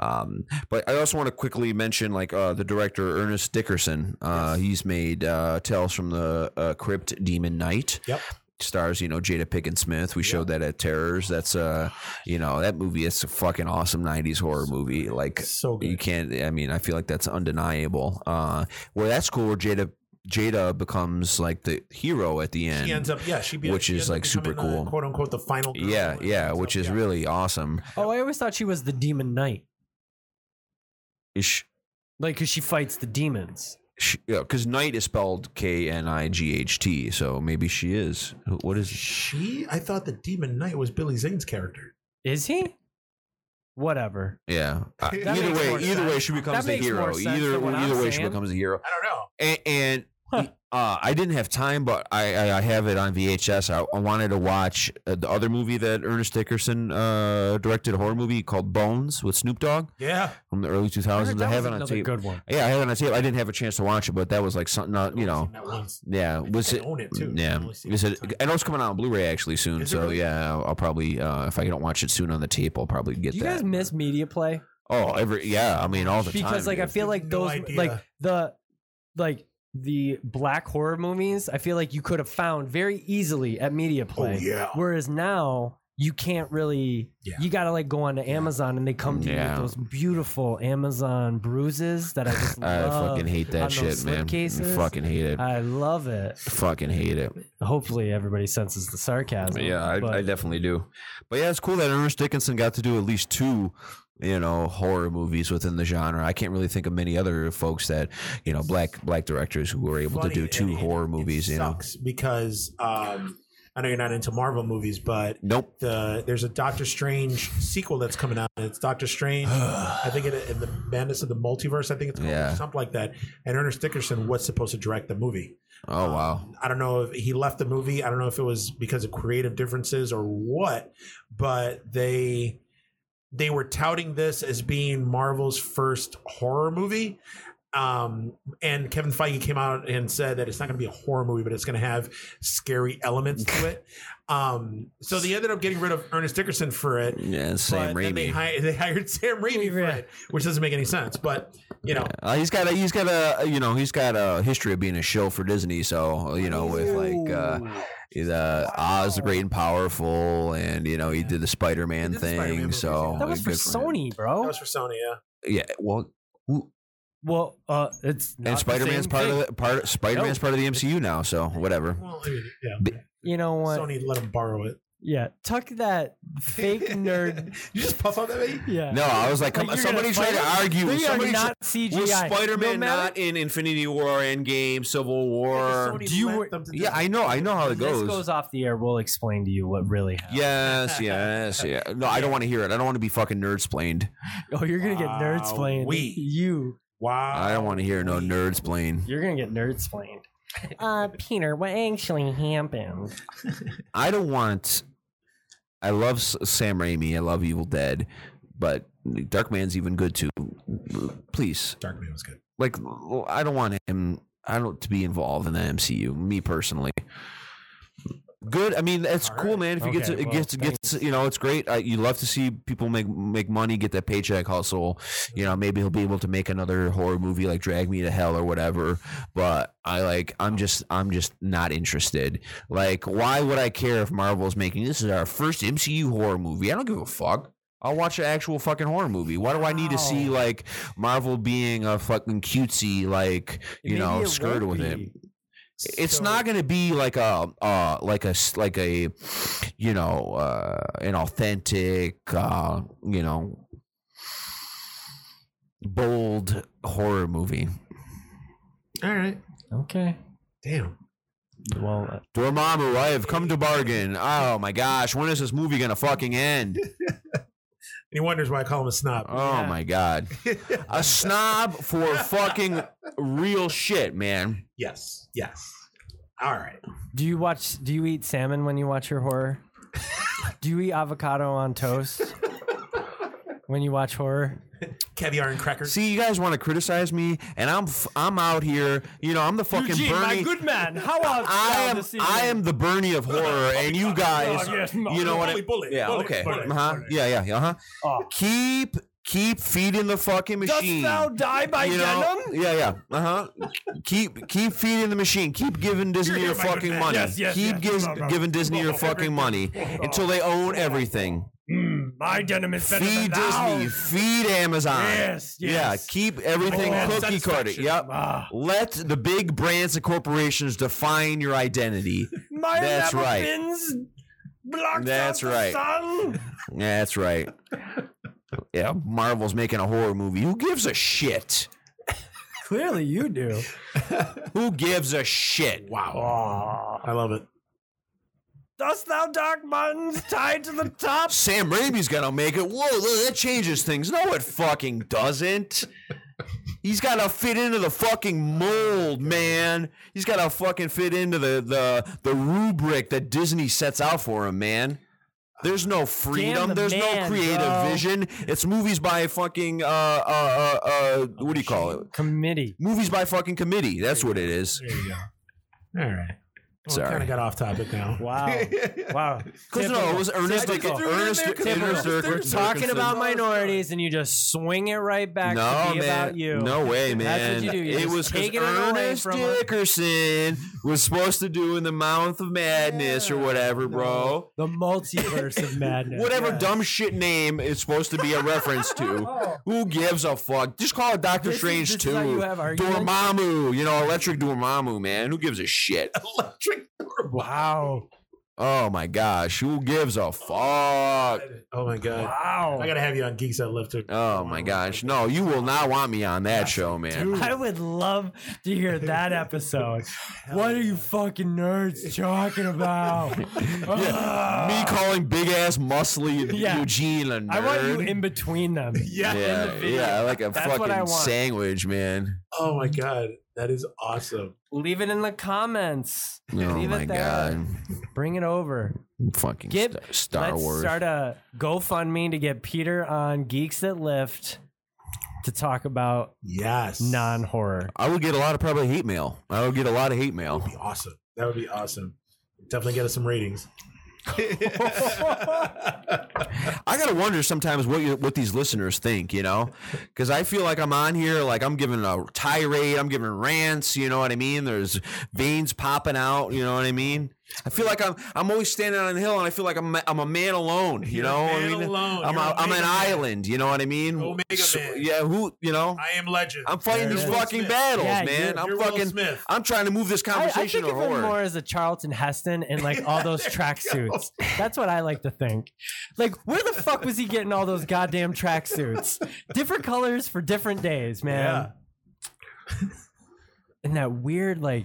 Um, but I also want to quickly mention like uh, the director Ernest Dickerson. Uh, He's made uh, Tales from the uh, Crypt, Demon Knight. Yep. stars you know Jada Pinkett Smith. We showed that at Terrors. That's uh you know that movie is a fucking awesome '90s horror movie. Like So good. you can't. I mean, I feel like that's undeniable. Uh, where that's cool. Where Jada Jada becomes like the hero at the end. She ends up, yeah, she be, Which she is, like, super becoming, cool. quote unquote, the final. Girl yeah, yeah, stuff, which is yeah. really awesome. Oh, I always thought she was the demon knight. Ish. Like, because she fights the demons. She, yeah, because Knight is spelled K N I G H T, so maybe she is. What is? She, I thought the Demon Knight was Billy Zane's character. Is he? Whatever. Yeah. Uh, either way, more either way, sense. she That becomes the hero. Either either I'm way, she becomes the hero. I don't know. And, and Huh. uh, I didn't have time, but I, I, I have it on VHS. I, I wanted to watch uh, the other movie that Ernest Dickerson uh, directed, a horror movie called Bones with Snoop Dogg Yeah, from the early 2000s. I I, have it on tape. good one. Yeah, I have it on tape. I didn't have a chance to watch it, but that was like something, uh, you know. That. Yeah, was I it? own it, too. Yeah, I've only seen is it it? I know it's coming out on Blu-ray actually soon. Is So really? yeah, I'll, I'll probably uh, if I don't watch it soon on the tape, I'll probably get Do you that. guys miss media play? oh, every yeah. I mean, all the time. because like I feel like those idea. like the like the black horror movies, I feel like you could have found very easily at media oh, play. Oh, yeah. Whereas now you can't really Yeah. you gotta like go onto Amazon and they come to Yeah. you with those beautiful Amazon bruises that I just I fucking hate that shit, those man. slipcases. Fucking hate it. I love it. fucking hate it. Hopefully everybody senses the sarcasm. Yeah, I, but I definitely do. But yeah, it's cool that Ernest Dickerson got to do at least two, you know, horror movies within the genre. I can't really think of many other folks that, you know, black black directors who were able Funny, to do two it- horror it movies. You know, because um, I know you're not into Marvel movies, but nope. the there's a Doctor Strange sequel that's coming out. And it's Doctor Strange. I think in, in the Madness of the Multiverse. I think it's called Yeah. something like that. And Ernest Dickerson was supposed to direct the movie. Oh wow. Um, I don't know if he left the movie. I don't know if it was because of creative differences or what, but they they were touting this as being Marvel's first horror movie. Um, and Kevin Feige came out and said that it's not going to be a horror movie, but it's going to have scary elements to it. Um, so they ended up getting rid of Ernest Dickerson for it. Yeah, Sam but then They, Raimi. hi- they hired Sam Raimi for it, which doesn't make any sense. But you know, Uh, he's got a he's got a you know he's got a history of being a show for Disney. So you know with like uh, he's, uh, Oz the Great and Powerful, and you know he did the Spider Man He did the thing. Spider-Man movies, so yeah. that was for good him. Sony, bro. that was for Sony. Yeah, Yeah, well, who, well, uh, it's not and Spider Man's part thing. of the part. Spider Man's No. part of the MCU now. So whatever. well, I mean, yeah. Bi- You know what? Sony let him borrow it. Yeah, tuck that fake nerd. you just puff on that, baby. Yeah. No, I was like, come, Like, you're somebody gonna tried to fight him? argue. They are Somebody not was CGI. Spider Man No matter- not in Infinity War, Endgame, Civil War? Sony do you- lent them to do Yeah. I know, I know how it When this goes. goes off the air, we'll explain to you what really happened. Yes, yes, yeah. No, I don't want to hear it. I don't want to be fucking nerd splained. Oh, you're gonna get nerd Wow, splained. we. You. Wow. I don't want to hear no nerd splain. You're gonna get nerd splained. Uh, Peter, what actually happened? I don't want. I love Sam Raimi. I love Evil Dead, but Darkman's even good too. Please, Darkman was good. like, I don't want him. I don't to be involved in the MCU. Me personally. Good. I mean, it's All cool, right. man. If you get to, Okay, it well, gets, gets, you know, it's great. Uh, you love to see people make make money, get that paycheck hustle. You know, maybe he'll be able to make another horror movie like Drag Me to Hell or whatever. But I like, I'm just, I'm just not interested. Like, why would I care if Marvel's making this is our first MCU horror movie? I don't give a fuck. I'll watch an actual fucking horror movie. Why do I need to see like Marvel being a fucking cutesy, like you Maybe know, skirt with it? Be. it's So- not going to be like a uh like a like a you know uh an authentic uh you know bold horror movie All right. Okay. Damn. Well, uh, Dormammu, I have come to bargain. Oh my gosh, when is this movie gonna fucking end? And he wonders why I call him a snob. Oh Yeah. my god, a snob for fucking real shit, man. yes. Yes. All right. do you watch? Do you eat salmon when you watch your horror? do you eat avocado on toast when you watch horror? Caviar and crackers. See, you guys want to criticize me, and I'm f- I'm out here. You know, I'm the fucking Eugene, Bernie. my good man. How art I am I am the Bernie of horror, and you guys, yes, you know what? I, Bully, bully, yeah, bully, okay, bully, uh-huh. yeah, yeah, uh huh. Oh. Keep keep feeding the fucking Dost machine. thou die by You know? venom? Yeah, yeah. Uh huh. keep keep feeding the machine. Keep giving Disney your fucking money. Yes, yes, keep yes. gives- No, no. giving Disney your fucking money until they own everything. My denim is better Feed than thou. Disney. Feed Amazon. Yes, Yeah. Keep everything Oh, cookie cutter. Yep. Ah. Let the big brands and corporations define your identity. My That's leather right. bins blocks That's out the right. sun. That's right. Yeah, Marvel's making a horror movie. Who gives a shit? Clearly, you do. Who gives a shit? Wow. I love it. Dost thou dark buttons tied to the top? Sam Raimi's gonna make it. Whoa, that changes things. No, it fucking doesn't. He's got to fit into the fucking mold, man. He's got to fucking fit into the, the the rubric that Disney sets out for him, man. There's no freedom. the There's no creative bro. vision. It's movies by fucking uh uh uh, uh what do you call it? Committee. Movies by fucking committee. That's what it is. There you go. All right. Well, Sorry. kind of got off topic now. Wow. Wow. Because no, it was Ernest. Typical. Ernest. Ernest We're talking about minorities, and you just swing it right back No, to be man. about you. No way, man. That's what you do. You it was because taking it away Ernest. Dickerson was supposed to do in the Mouth of Madness or whatever, bro. The multiverse of madness. Whatever Yes. dumb shit name it's supposed to be a reference to. Oh. Who gives a fuck? Just call it Doctor This is- Strange this is 2. how you have? Dormammu, you know, Electric Dormammu, man. Who gives a shit? Electric. Wow. Oh my gosh, who gives a fuck? Oh my god. Wow. I gotta have you on Geeks That Lifter. Oh my gosh. No, you will not want me on that show, man. I would love to hear that episode. what are you fucking nerds talking about? Ah. Me calling big ass muscly Yeah. Eugene a nerd. I want you in between them. Yeah. yeah, yeah, like a That's what I fucking want. sandwich, man. Oh my god. That is awesome. Leave it in the comments. Oh Leave my it there. god, Bring it over. fucking Get- Star, Star Let's Wars. start a GoFundMe to get Peter on Geeks That Lift to talk about Yes. non horror. I would get a lot of probably hate mail. I would get a lot of hate mail. That would be awesome. That would be awesome. Definitely get us some ratings. I gotta wonder sometimes what you, what these listeners think, you know, because I feel like I'm on here, like I'm giving a tirade, I'm giving rants, you know what I mean? There's veins popping out, you know what I mean? I feel like I'm I'm always standing on a hill, and I feel like I'm I'm a man alone, you You're a know? I mean, alone. I'm You're a, I'm an Man. island, you know what I mean? Omega So- Man. yeah, who you know? I am legend. I'm fighting There these it is. fucking Smith. battles, Yeah, man. you're- I'm you're Will fucking. Smith. I'm trying to move this I, I conversation think of him horror. more as a Charlton Heston and like all those tracksuits. That's what I like to think. Like, where the fuck was he getting all those goddamn tracksuits? Different colors for different days, man. And that weird like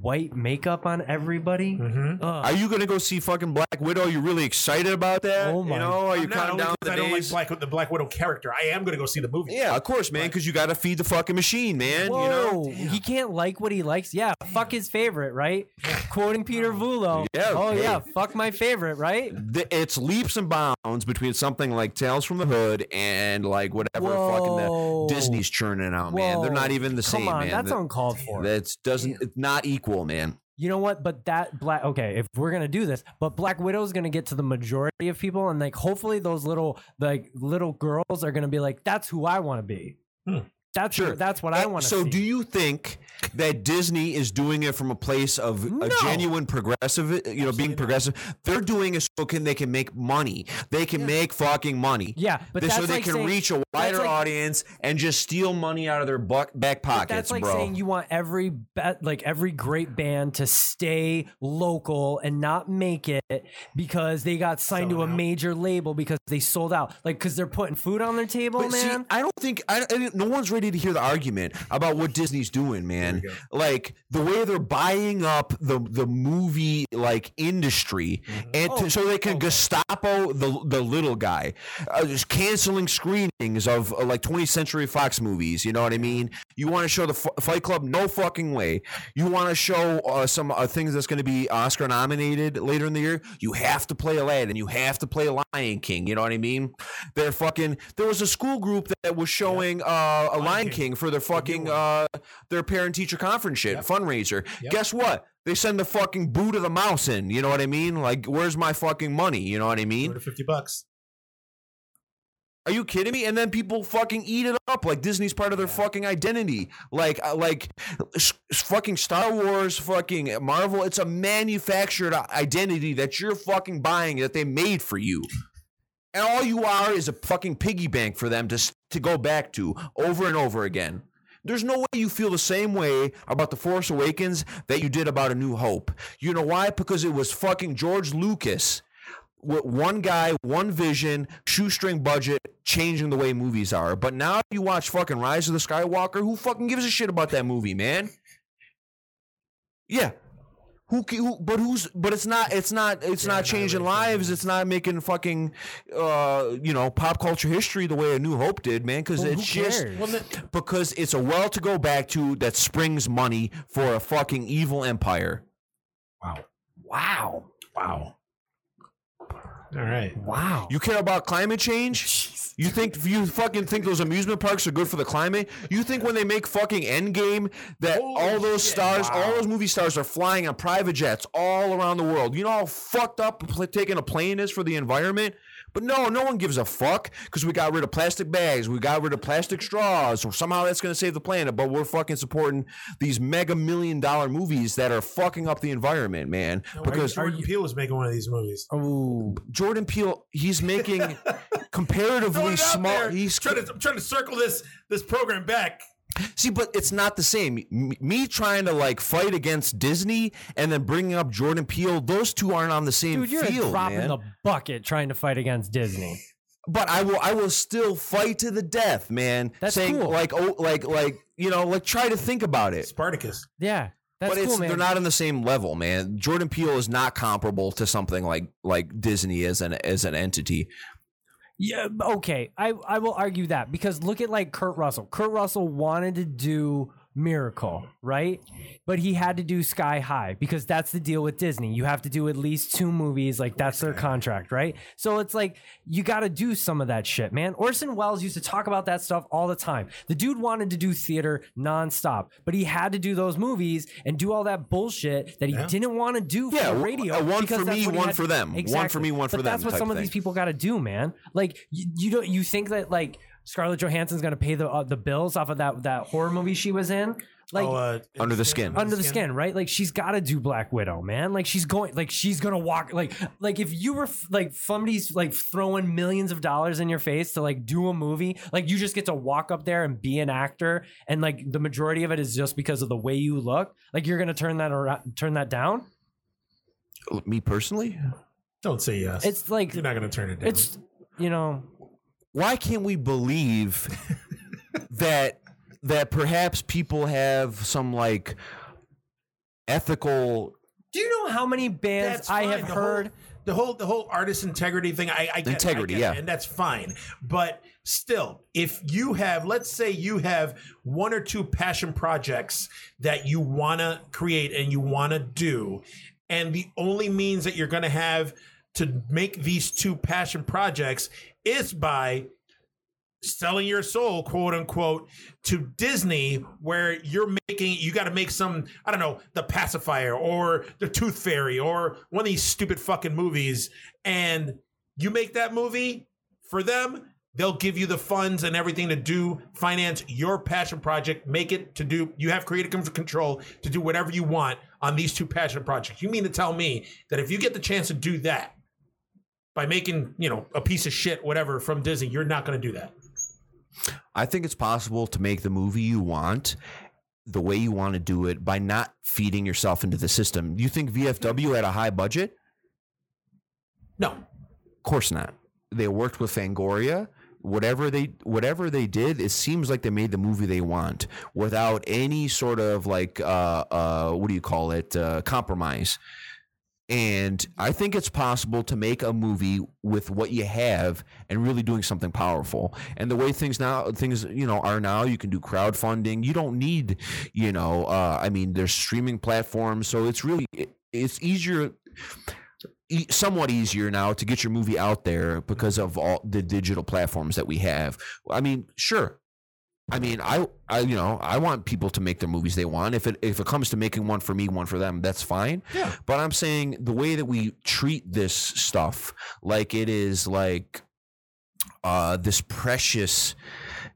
white makeup on everybody. Mhm. Are you gonna go see fucking Black Widow? Are you really excited about that? Oh my- You know, are you I'm counting only the I don't like? Black, the Black Widow character. I am going to go see the movie. Yeah, of course, man, because you got to feed the fucking machine, man. Whoa, You know. he can't like what he likes. Yeah, fuck his favorite, right? Quoting Peter Vulo. Yeah, oh hey. yeah, fuck my favorite, right? The- It's leaps and bounds between something like Tales from the Hood and like whatever fucking the Disney's churning out, man. They're not even the Come same, on, man. that's That- uncalled for. That's doesn't it's not equal, man. You know what? But that black okay, if we're gonna do this, but Black Widow is gonna get to the majority of people, and like hopefully those little like little girls are gonna be like, that's who I want to be. Hmm. That's Sure. that's what I want to So, see. do you think that Disney is doing it from a place of No. a genuine progressive, you know, being progressive? They're doing it so can they can make money. They can make fucking money. yeah, but They- that's so they like can saying, reach a wider like- audience and just steal money out of their buck, back pockets, That's like bro. saying you want every like every great band to stay local and not make it because they got signed to a major label because they sold out. Like because they're putting food on their table, But see, man. I don't think I, I- no one's ready to hear the argument about what Disney's doing, man. Like the way they're buying up the the movie like industry, Mm-hmm. and Oh, so they can Gestapo the the little guy, uh, just canceling screenings of uh, like 20th Century Fox movies. You know what I mean? You want to show the F- Fight Club? No fucking way. You want to show uh, some uh, things that's going to be Oscar nominated later in the year? You have to play Aladdin. You have to play Lion King. You know what I mean? They're fucking. There was a school group that was showing uh, King. King. for their fucking uh, their parent teacher conference shit Yep. fundraiser. Yep. Guess what? They send the fucking boot of the mouse in. You know what I mean? Like, where's my fucking money? You know what I mean? Fifty bucks. Are you kidding me? And then people fucking eat it up like Disney's part of their fucking identity. Like, uh, like fucking Star Wars, fucking Marvel. It's a manufactured identity that you're fucking buying that they made for you. And all you are is a fucking piggy bank for them to to go back to over and over again. There's no way you feel the same way about The Force Awakens that you did about A New Hope. You know why? Because it was fucking George Lucas with one guy, one vision, shoestring budget, changing the way movies are. But now you watch fucking Rise of the Skywalker. Who fucking gives a shit about that movie, man? Yeah. Who, who but who's but it's not it's not it's Yeah, not not changing really lives changing. it's not making fucking uh you know pop culture history the way a new hope did man because Well, it's just? Well, because it's a well to go back to that springs money for a fucking evil empire wow, Wow. wow. All right. Wow. You care about climate change? You think you fucking think those amusement parks are good for the climate? You think when they make fucking Endgame that Holy all those shit, stars, all those movie stars are flying on private jets all around the world? You know how fucked up taking a plane is for the environment? But no, no one gives a fuck because we got rid of plastic bags, we got rid of plastic straws, or somehow that's going to save the planet. But we're fucking supporting these mega million dollar movies that are fucking up the environment, man. Because Because Jordan Peele was making one of these movies. Oh. Jordan Peele, he's making comparatively Throwing it out small. there. He's trying to, I'm trying to circle this this program back. See, but it's not the same. M- Me trying to like fight against Disney and then bringing up Jordan Peele, those two aren't on the same Dude, you're field, dropping man. the bucket trying to fight against Disney. but I will, I will still fight to the death, man. That's saying cool. like, oh, like, like you know, like try to think about it. Spartacus. Yeah. That's but it's, cool, man. they're not on the same level, man. Jordan Peele is not comparable to something like like Disney as an as an entity. Yeah, okay. I, I will argue that because look at like Kurt Russell. Kurt Russell wanted to do Miracle, right? But he had to do Sky High because that's the deal with Disney. You have to do at least two movies, like that's their contract, right? So it's like you got to do some of that shit, man. Orson Welles used to talk about that stuff all the time. The dude wanted to do theater nonstop, but he had to do those movies and do all that bullshit that he Yeah. didn't want to do Yeah, uh, for w- radio. a one for me, one for them. One for me, one for but That's what some of thing. these people got to do, man. Like you, you don't you think that like Scarlett Johansson's going to pay the uh, the bills off of that that horror movie she was in? Like oh, uh, Under the Skin. under the skin, right? Like she's got to do Black Widow, man. Like she's going, like she's gonna walk, like like if you were f- like somebody's like throwing millions of dollars in your face to like do a movie, like you just get to walk up there and be an actor, and like the majority of it is just because of the way you look. Like you're gonna turn that around, turn that down. Me personally, Don't say yes. It's like You're not going to turn it down. it's you know why can't we believe that that perhaps people have some like ethical Do you know how many bands That's I fine. have The heard? whole, the whole the whole artist integrity thing. I, I get Integrity, I get it, yeah. and that's fine. But still, if you have, let's say, you have one or two passion projects that you want to create and you want to do, and the only means that you're going to have to make these two passion projects is by selling your soul, quote unquote, to Disney, where you're making, you got to make some, I don't know, The Pacifier or The Tooth Fairy or one of these stupid fucking movies. And you make that movie for them, they'll give you the funds and everything to do, finance your passion project, make it to do, you have creative con- control to do whatever you want on these two passion projects. You mean to tell me that if you get the chance to do that, by making, you know, a piece of shit, whatever, from Disney, you're not going to do that. I think it's possible to make the movie you want the way you want to do it by not feeding yourself into the system. You think VFW had a high budget? No, Of course not. They worked with Fangoria. Whatever they whatever they did, it seems like they made the movie they want without any sort of like uh uh what do you call it uh, compromise. And I think it's possible to make a movie with what you have and really doing something powerful. And the way things now things you know are now, you can do crowdfunding. You don't need you know uh, I mean there's streaming platforms, so it's really it's easier somewhat easier now to get your movie out there because of all the digital platforms that we have. I mean, sure. I mean, I, I, you know, I want people to make the movies they want. If it if it comes to making one for me, one for them, that's fine. Yeah. But I'm saying the way that we treat this stuff, like it is like uh, this precious,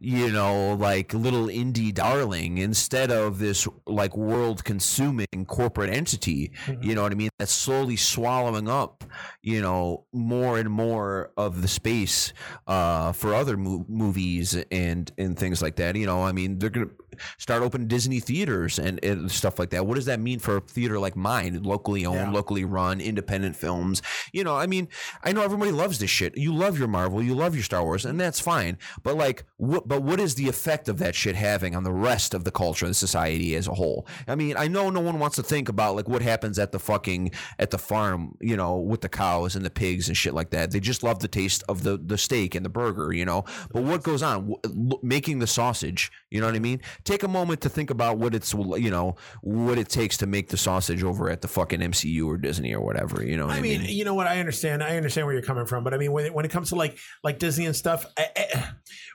you know, like little indie darling instead of this like world consuming corporate entity. You know what I mean? That's slowly swallowing up, you know, more and more of the space uh, for other mo- movies and and things like that. You know, I mean, they're gonna start opening Disney theaters and, and stuff like that. What does that mean for a theater like mine, locally owned, Yeah. locally run, independent films? You know, I mean, I know everybody loves this shit. You love your Marvel, you love your Star Wars, and that's fine. But like, what? But what is the effect of that shit having on the rest of the culture, the society as a whole? I mean, I know no one wants to think about like what happens at the fucking at the farm, you know, with the cows and the pigs and shit like that. They just love the taste of the the steak and the burger, you know. But what goes on making the sausage? You know what I mean? Take a moment to think about what it's you know what it takes to make the sausage over at the fucking MCU or Disney or whatever. You know what I, I mean, you know what? I understand. I understand where you're coming from, but I mean, when it, when it comes to like like Disney and stuff, I, I,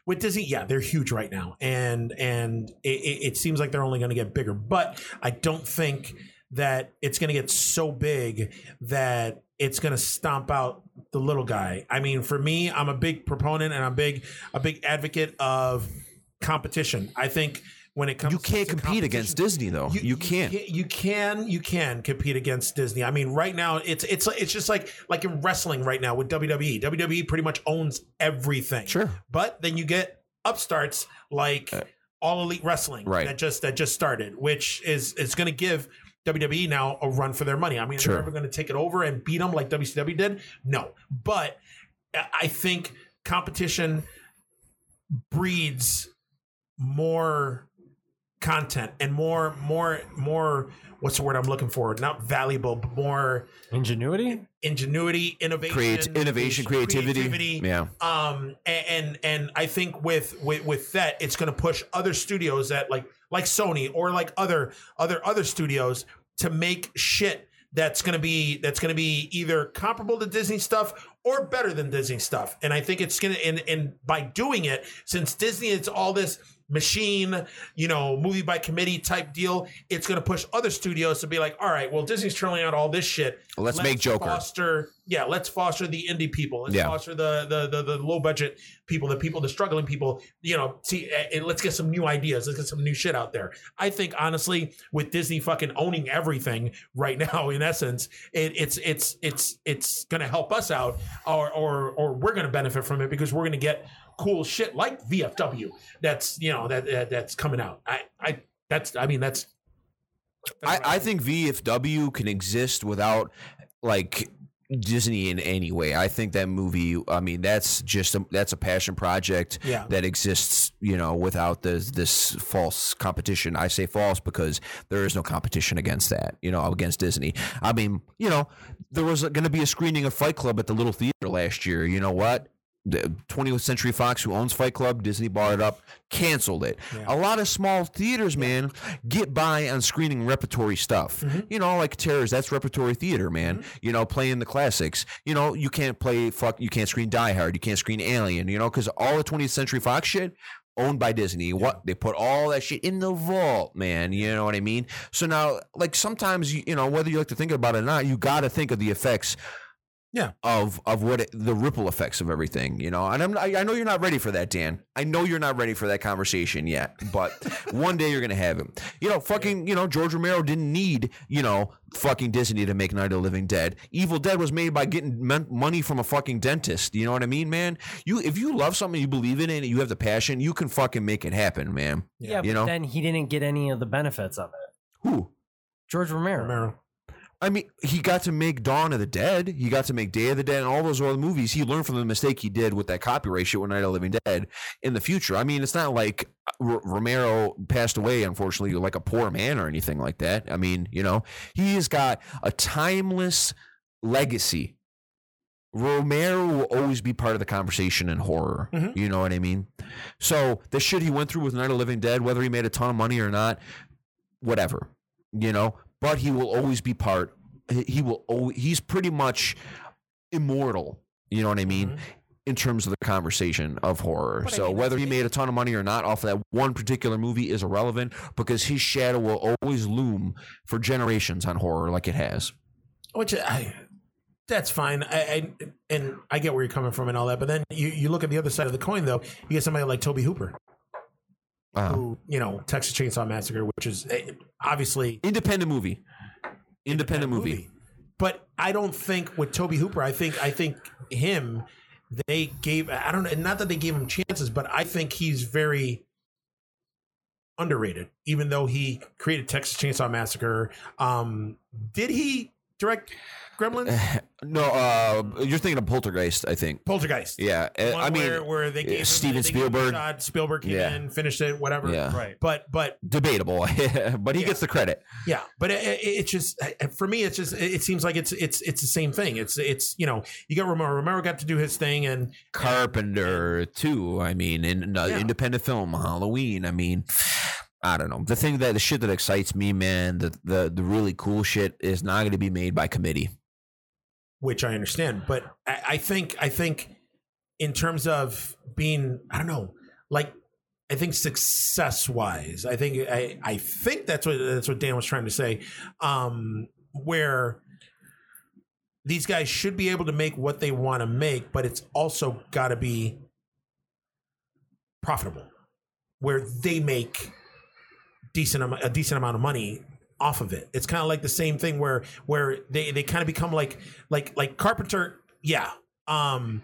with Disney, yeah, they're huge right now, and and it, it, it seems like they're only going to get bigger. But I don't think that it's going to get so big that it's going to stomp out the little guy. I mean, for me, I'm a big proponent and I'm big a big advocate of competition. I think when it comes, you can't compete against Disney though. You, can't. You can. You can compete against Disney. I mean, right now it's it's it's just like like in wrestling right now with WWE. WWE pretty much owns everything. Sure. But then you get upstarts like All Elite Wrestling, Uh, Right. That just that just started, which is is going to give WWE now a run for their money. I mean, Sure. they're ever going to take it over and beat them like WCW did? No. But I think competition breeds more content and more more more what's the word I'm looking for? Not valuable, but more Ingenuity? ingenuity, innovation, Create innovation, creativity. Yeah. Um, and, and and I think with with with that, it's going to push other studios that like like Sony or like other other other studios to make shit that's going to be that's going to be either comparable to Disney stuff or better than Disney stuff. And I think it's going to and and by doing it, since Disney it's all this machine, you know, movie by committee type deal, it's going to push other studios to be like, all right, well, Disney's turning out all this shit. Let's make Joker. Foster, yeah, let's foster the indie people. Let's Yeah. foster the, the the the low budget people, the people, the struggling people. You know, see, uh, let's get some new ideas. Let's get some new shit out there. I think honestly, with Disney fucking owning everything right now, in essence, it, it's it's it's it's going to help us out, or or or we're going to benefit from it because we're going to get cool shit like VFW. That's you know that, that that's coming out. I I that's I mean that's. that's I, I think VFW can exist without like Disney in any way. I think that movie. I mean, that's just a, that's a passion project Yeah. that exists. You know, without this this false competition. I say false because there is no competition against that. You know, against Disney. I mean, you know, there was going to be a screening of Fight Club at the Little Theater last year. You know what? The 20th Century Fox, who owns Fight Club, Disney bought it up, canceled it. A lot of small theaters, man, get by on screening repertory stuff. Mm-hmm. You know, like Terrors, that's repertory theater, man. Mm-hmm. You know, playing the classics. You know, you can't play fuck. You can't screen Die Hard. You can't screen Alien. You know, because all the 20th Century Fox shit owned by Disney. What they put all that shit in the vault, man. You know what I mean? So now, like sometimes you, you know whether you like to think about it or not, you got to think of the effects Yeah. of of what it, the ripple effects of everything, you know. And I'm I, I know you're not ready for that, Dan. I know you're not ready for that conversation yet, but one day you're gonna have him. You know, fucking, you know, George Romero didn't need, you know, fucking Disney to make Night of the Living Dead. Evil Dead was made by getting mon- money from a fucking dentist. You know what I mean, man? You if you love something, you believe in it, and you have the passion, you can fucking make it happen, man. Yeah, You but know? then he didn't get any of the benefits of it. Who? George Romero. Romero. I mean, he got to make Dawn of the Dead. He got to make Day of the Dead and all those other movies. He learned from the mistake he did with that copyright shit with Night of the Living Dead in the future. I mean, it's not like R- Romero passed away, unfortunately, like a poor man or anything like that. I mean, you know, he has got a timeless legacy. Romero will always be part of the conversation in horror. Mhm. You know what I mean? So the shit he went through with Night of the Living Dead, whether he made a ton of money or not, whatever, you know. But he will always be part. he- will. Always, he's pretty much immortal. You know what I mean? Mhm. In terms of the conversation of horror. But I so mean, whether he made a ton of money or not off of that one particular movie is irrelevant because his shadow will always loom for generations on horror, like it has. Which I, that's fine. I, I and I get where you're coming from and all that, but then you, you look at the other side of the coin though. You get somebody like Tobe Hooper, Uh, who you know Texas Chainsaw Massacre, which is eh, obviously independent movie. Independent movie. But I don't think with Tobe Hooper, I think I think him they gave I don't know not that they gave him chances, but I think he's very underrated, even though he created Texas Chainsaw Massacre. Um did he direct Gremlins? No, uh, you're thinking of Poltergeist, I think. Poltergeist. Yeah, uh, One I mean, where, where they gave him- Steven they gave him a Spielberg. shot, Spielberg came Yeah. in, finished it, whatever. Yeah. Right. But but debatable, but he gets the credit. Yeah, but it, it, it's just for me. It's just it seems like it's it's it's the same thing. It's it's you know you got Romero. Romero got to do his thing, and Carpenter too. I mean, in uh, Yeah. independent film, Halloween. I mean, I don't know. The thing that the shit that excites me, man, the the the really cool shit is not going to be made by committee. Which I understand. But I, I think I think in terms of being, I don't know, like I think success wise, I think I I think that's what that's what Dan was trying to say. Um, where these guys should be able to make what they want to make, but it's also got to be profitable, where they make decent a decent amount of money off of it. It's kind of like the same thing where where they they kind of become like like like Carpenter. Yeah, um,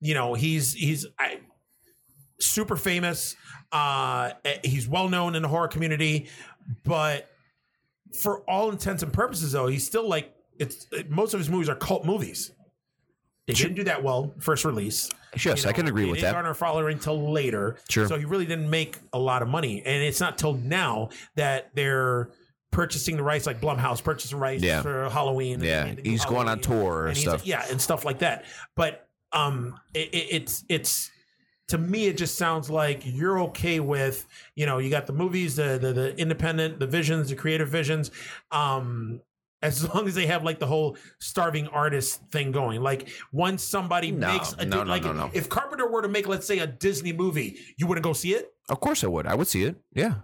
you know he's he's I, super famous. Uh, he's well known in the horror community, but for all intents and purposes, though, he's still like it's most of his movies are cult movies. They didn't do that well first release. Yes, You I can agree with didn't that. Garner following until later, Sure. So he really didn't make a lot of money, and it's not till now that they're purchasing the rights, like Blumhouse purchasing rights Yeah. for Halloween. Yeah, they do he's going on Halloween, tour or and he's- stuff. yeah, and stuff like that. But um, it, it, it's it's to me, it just sounds like you're okay with you know you got the movies, the the, the independent, the visions, the creative visions. Um, as long as they have like the whole starving artist thing going, like once somebody No, makes a no, no, like no, no. if Carpenter were to make let's say a Disney movie, you wouldn't go see it Of course, I would. I would see it. Yeah,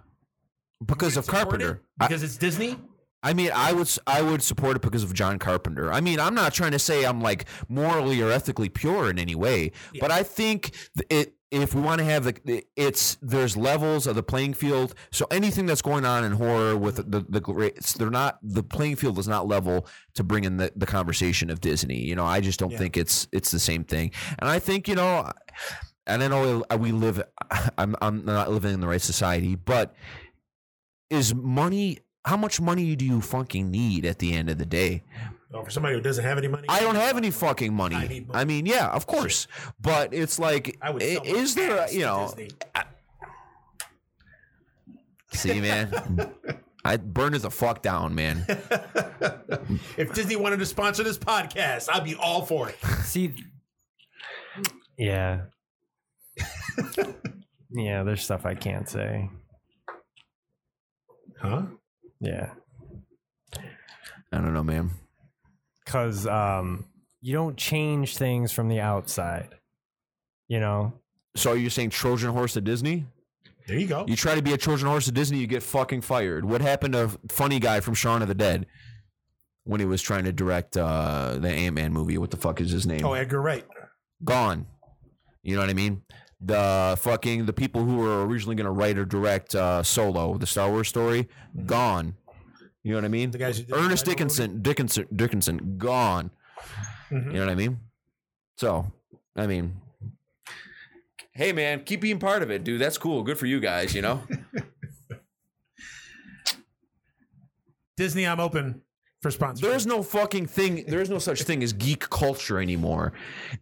because of Carpenter. it? I, because it's Disney. I mean, I would I would support it because of John Carpenter. I mean, I'm not trying to say I'm like morally or ethically pure in any way, but I think it. If we want to have the, it's there's levels of the playing field. So anything that's going on in horror with the the greats, they're not the playing field is not level to bring in the, the conversation of Disney. You know, I just don't Yeah. think it's it's the same thing. And I think you know, and I know we live. I'm I'm not living in the right society, but is money how much money do you fucking need at the end of the day? Oh, for somebody who doesn't have any money, I don't have any fucking money. I need money. I mean, yeah, of course. But it's like I would i- sell my is there you know, Disney. see man, I'd burn it the fuck down, man. if Disney wanted to sponsor this podcast, I'd be all for it. See, yeah, yeah. There's stuff I can't say. Huh? Yeah, I don't know, man. because um, you don't change things from the outside. You know, So are you're saying Trojan horse to Disney? There you go. You try to be a Trojan horse to Disney, you get fucking fired. What happened to funny guy from Shaun of the Dead when he was trying to direct uh, the Ant Man movie? What the fuck is his name? Oh, Edgar Wright. gone. You know what I mean? The fucking the people who were originally going to write or direct uh, Solo, the Star Wars story, gone. You know what I mean? The guys who did Ernest the Dickinson, Dickinson, Dickinson, gone. Mhm. You know what I mean? So, I mean, hey man, keep being part of it, dude. That's cool. Good for you guys. You know. Disney, I'm open for sponsorship. There's no fucking thing. There's no such thing as geek culture anymore.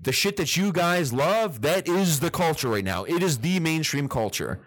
The shit that you guys love, that is the culture right now. It is the mainstream culture.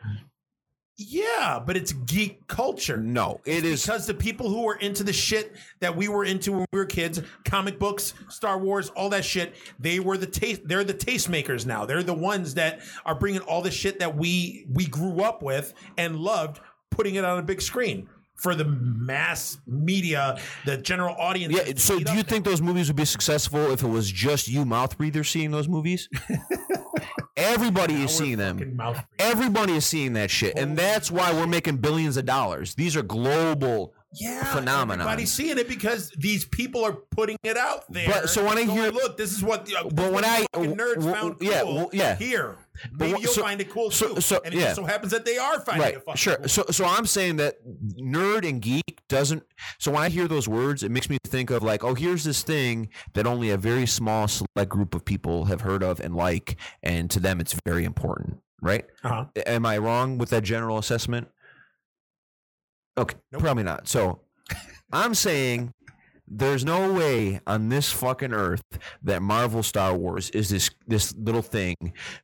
yeah, but it's geek culture. No, it is. because the people who were into the shit that we were into when we were kids, comic books, Star Wars, all that shit, they were the taste. They're the tastemakers now. They're the ones that are bringing all the shit that we we grew up with and loved, putting it on a big screen for the mass media, the general audience. Yeah. So, do you think those movies would be successful if it was just you mouth breathers seeing those movies? Everybody is seeing them. Everybody is seeing that shit, and that's why we're making billions of dollars. These are global phenomena. yeah, phenomenon. Everybody's seeing it because these people are putting it out there. But- so when I hear- look, this is what, uh, But when I- nerds w- found yeah, cool w- yeah. here. But Maybe wh- you'll so- find it cool so- too. so- and it yeah. just so happens that they are finding right it fucking sure cool. so so i'm saying that nerd and geek doesn't so when i hear those words it makes me think of like oh here's this thing that only a very small select group of people have heard of and like and to them it's very important right uh-huh. am i wrong with that general assessment okay Nope. probably not so i'm saying there's no way on this fucking earth that Marvel Star Wars is this this little thing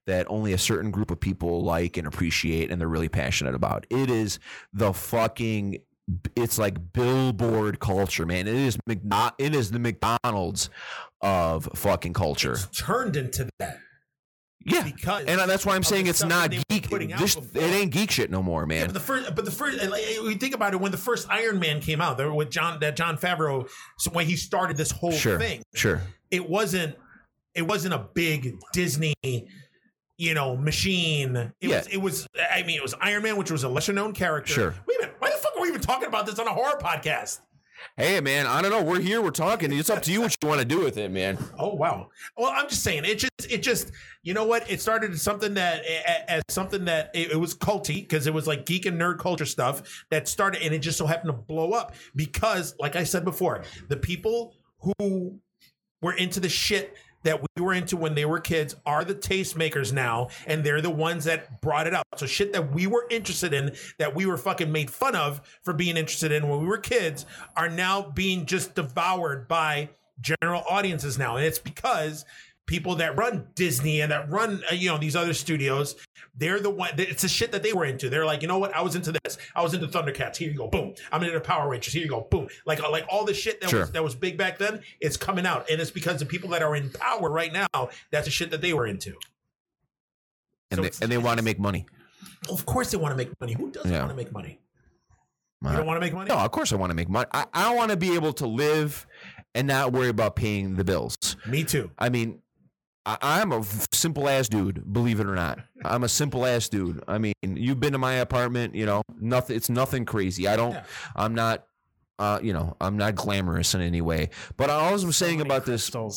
that only a certain group of people like and appreciate and they're really passionate about. It is the fucking it's like billboard culture, man. It is McDo- it is the McDonald's of fucking culture. turned into that Yeah. because And that's why I'm saying it's not that they were geek. This it ain't geek shit no more, Yeah, man. but the first, but the first, like, you think about it, when the first Iron Man came out, there with John, that Jon Favreau, so when he started this whole Sure. thing, Sure. it wasn't, it wasn't a big Disney, you know, machine. It Yeah. was, it was. I mean, it was Iron Man, which was a lesser known character. Sure. Wait a minute, why the fuck are we even talking about this on a horror podcast? Hey man, I don't know. We're here. We're talking. It's up to you what you want to do with it, man. Oh wow. Well, I'm just saying it just it just you know what it started as something that as something that it, it was culty because it was like geek and nerd culture stuff that started and it just so happened to blow up because like I said before, the people who were into the shit that we were into when they were kids are the tastemakers now and they're the ones that brought it up. So shit that we were interested in that we were fucking made fun of for being interested in when we were kids are now being just devoured by general audiences now. And it's because people that run Disney and that run uh, you know these other studios, they're the one it's the shit that they were into. They're like, "You know what? I was into this. I was into Thundercats. Here you go. Boom. I'm into Power Rangers. Here you go. Boom." Like like all the shit that Sure. was that was big back then, it's coming out. And it's because the people that are in power right now, that's the shit that they were into. And So they, and they want to make money. Of course they want to make money. Who doesn't Yeah. want to make money? Uh, You don't want to make money? No, of course I want to make money. I, I want to be able to live and not worry about paying the bills. Me too. I mean, I, I'm a simple ass dude, believe it or not. I'm a simple ass dude. I mean, you've been to my apartment, you know, nothing. It's nothing crazy. I don't. Yeah. I'm not. Uh, you know, I'm not glamorous in any way. But I was saying about this. So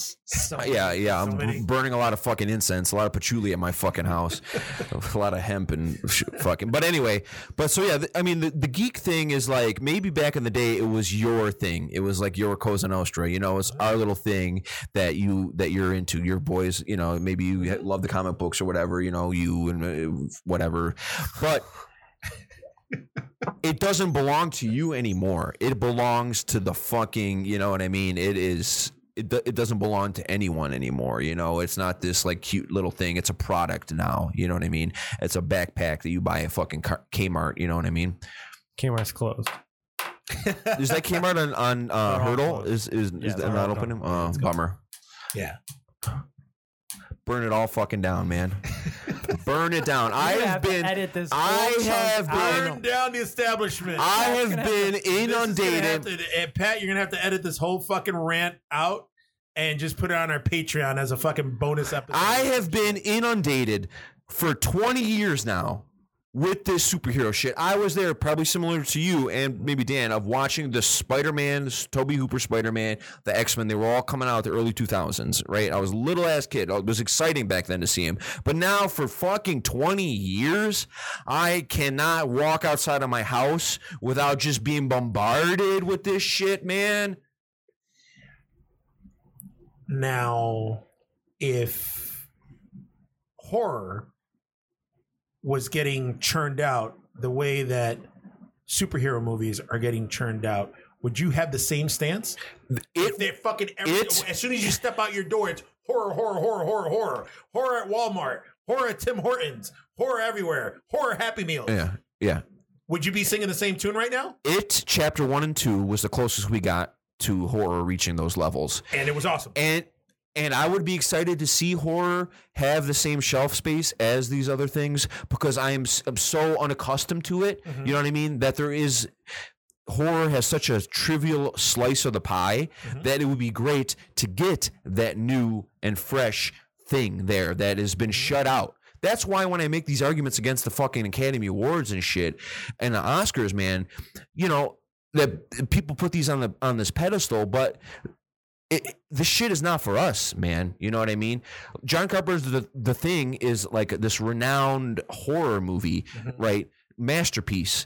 Yeah, yeah. I'm many. burning a lot of fucking incense, a lot of patchouli at my fucking house, a lot of hemp and fucking. But anyway, but so yeah, I mean, the, the geek thing is like maybe back in the day it was your thing. It was like your Cosa Nostra. You know, it's our little thing that you that you're into. Your boys, you know, maybe you love the comic books or whatever. You know, you and uh, whatever, but. It doesn't belong to you anymore. It belongs to the fucking, you know what I mean? It is it, it doesn't belong to anyone anymore. You know, it's not this like cute little thing. It's a product now. You know what I mean? It's a backpack that you buy at fucking Car- Kmart. You know what I mean? Kmart's closed. Is that Kmart on, on uh, Hertel? Is is, Yeah, is that not all open? done. Oh, It's good. bummer. Yeah. Burn it all fucking down, man. Burn it down. I You're have been. edit this. I have out. been- Burn down the establishment. I have been This is gonna inundated. to- and Pat, you're gonna have to edit this whole fucking rant out and just put it on our Patreon as a fucking bonus episode. I have been inundated for 20 years now with this superhero shit. I was there, probably similar to you and maybe Dan, of watching the Spider Man, Toby Hooper Spider Man, the X Men. They were all coming out the early 2000s, right? I was a little ass kid. It was exciting back then to see him. But now, for fucking 20 years, I cannot walk outside of my house without just being bombarded with this shit, man. now if horror was getting churned out the way that superhero movies are getting churned out, would you have the same stance? If they're fucking every, it's- as soon as you step out your door, it's horror, horror, horror, horror, horror, horror at Walmart, horror at Tim Hortons, horror everywhere, horror Happy Meals. yeah, yeah. Would you be singing the same tune right now? It chapter one and two was the closest we got to horror reaching those levels, And it was awesome. and and I would be excited to see horror have the same shelf space as these other things because I am I'm so unaccustomed to it. Mhm. You know what I mean? That there is horror has such a trivial slice of the pie Mhm. that it would be great to get that new and fresh thing there that has been shut out. That's why when I make these arguments against the fucking Academy Awards and shit and the Oscars, man, you know, that people put these on the on this pedestal, but it, the shit is not for us, man. You know what I mean? John Carpenter's the the thing is like this renowned horror movie, mm-hmm. right? Masterpiece.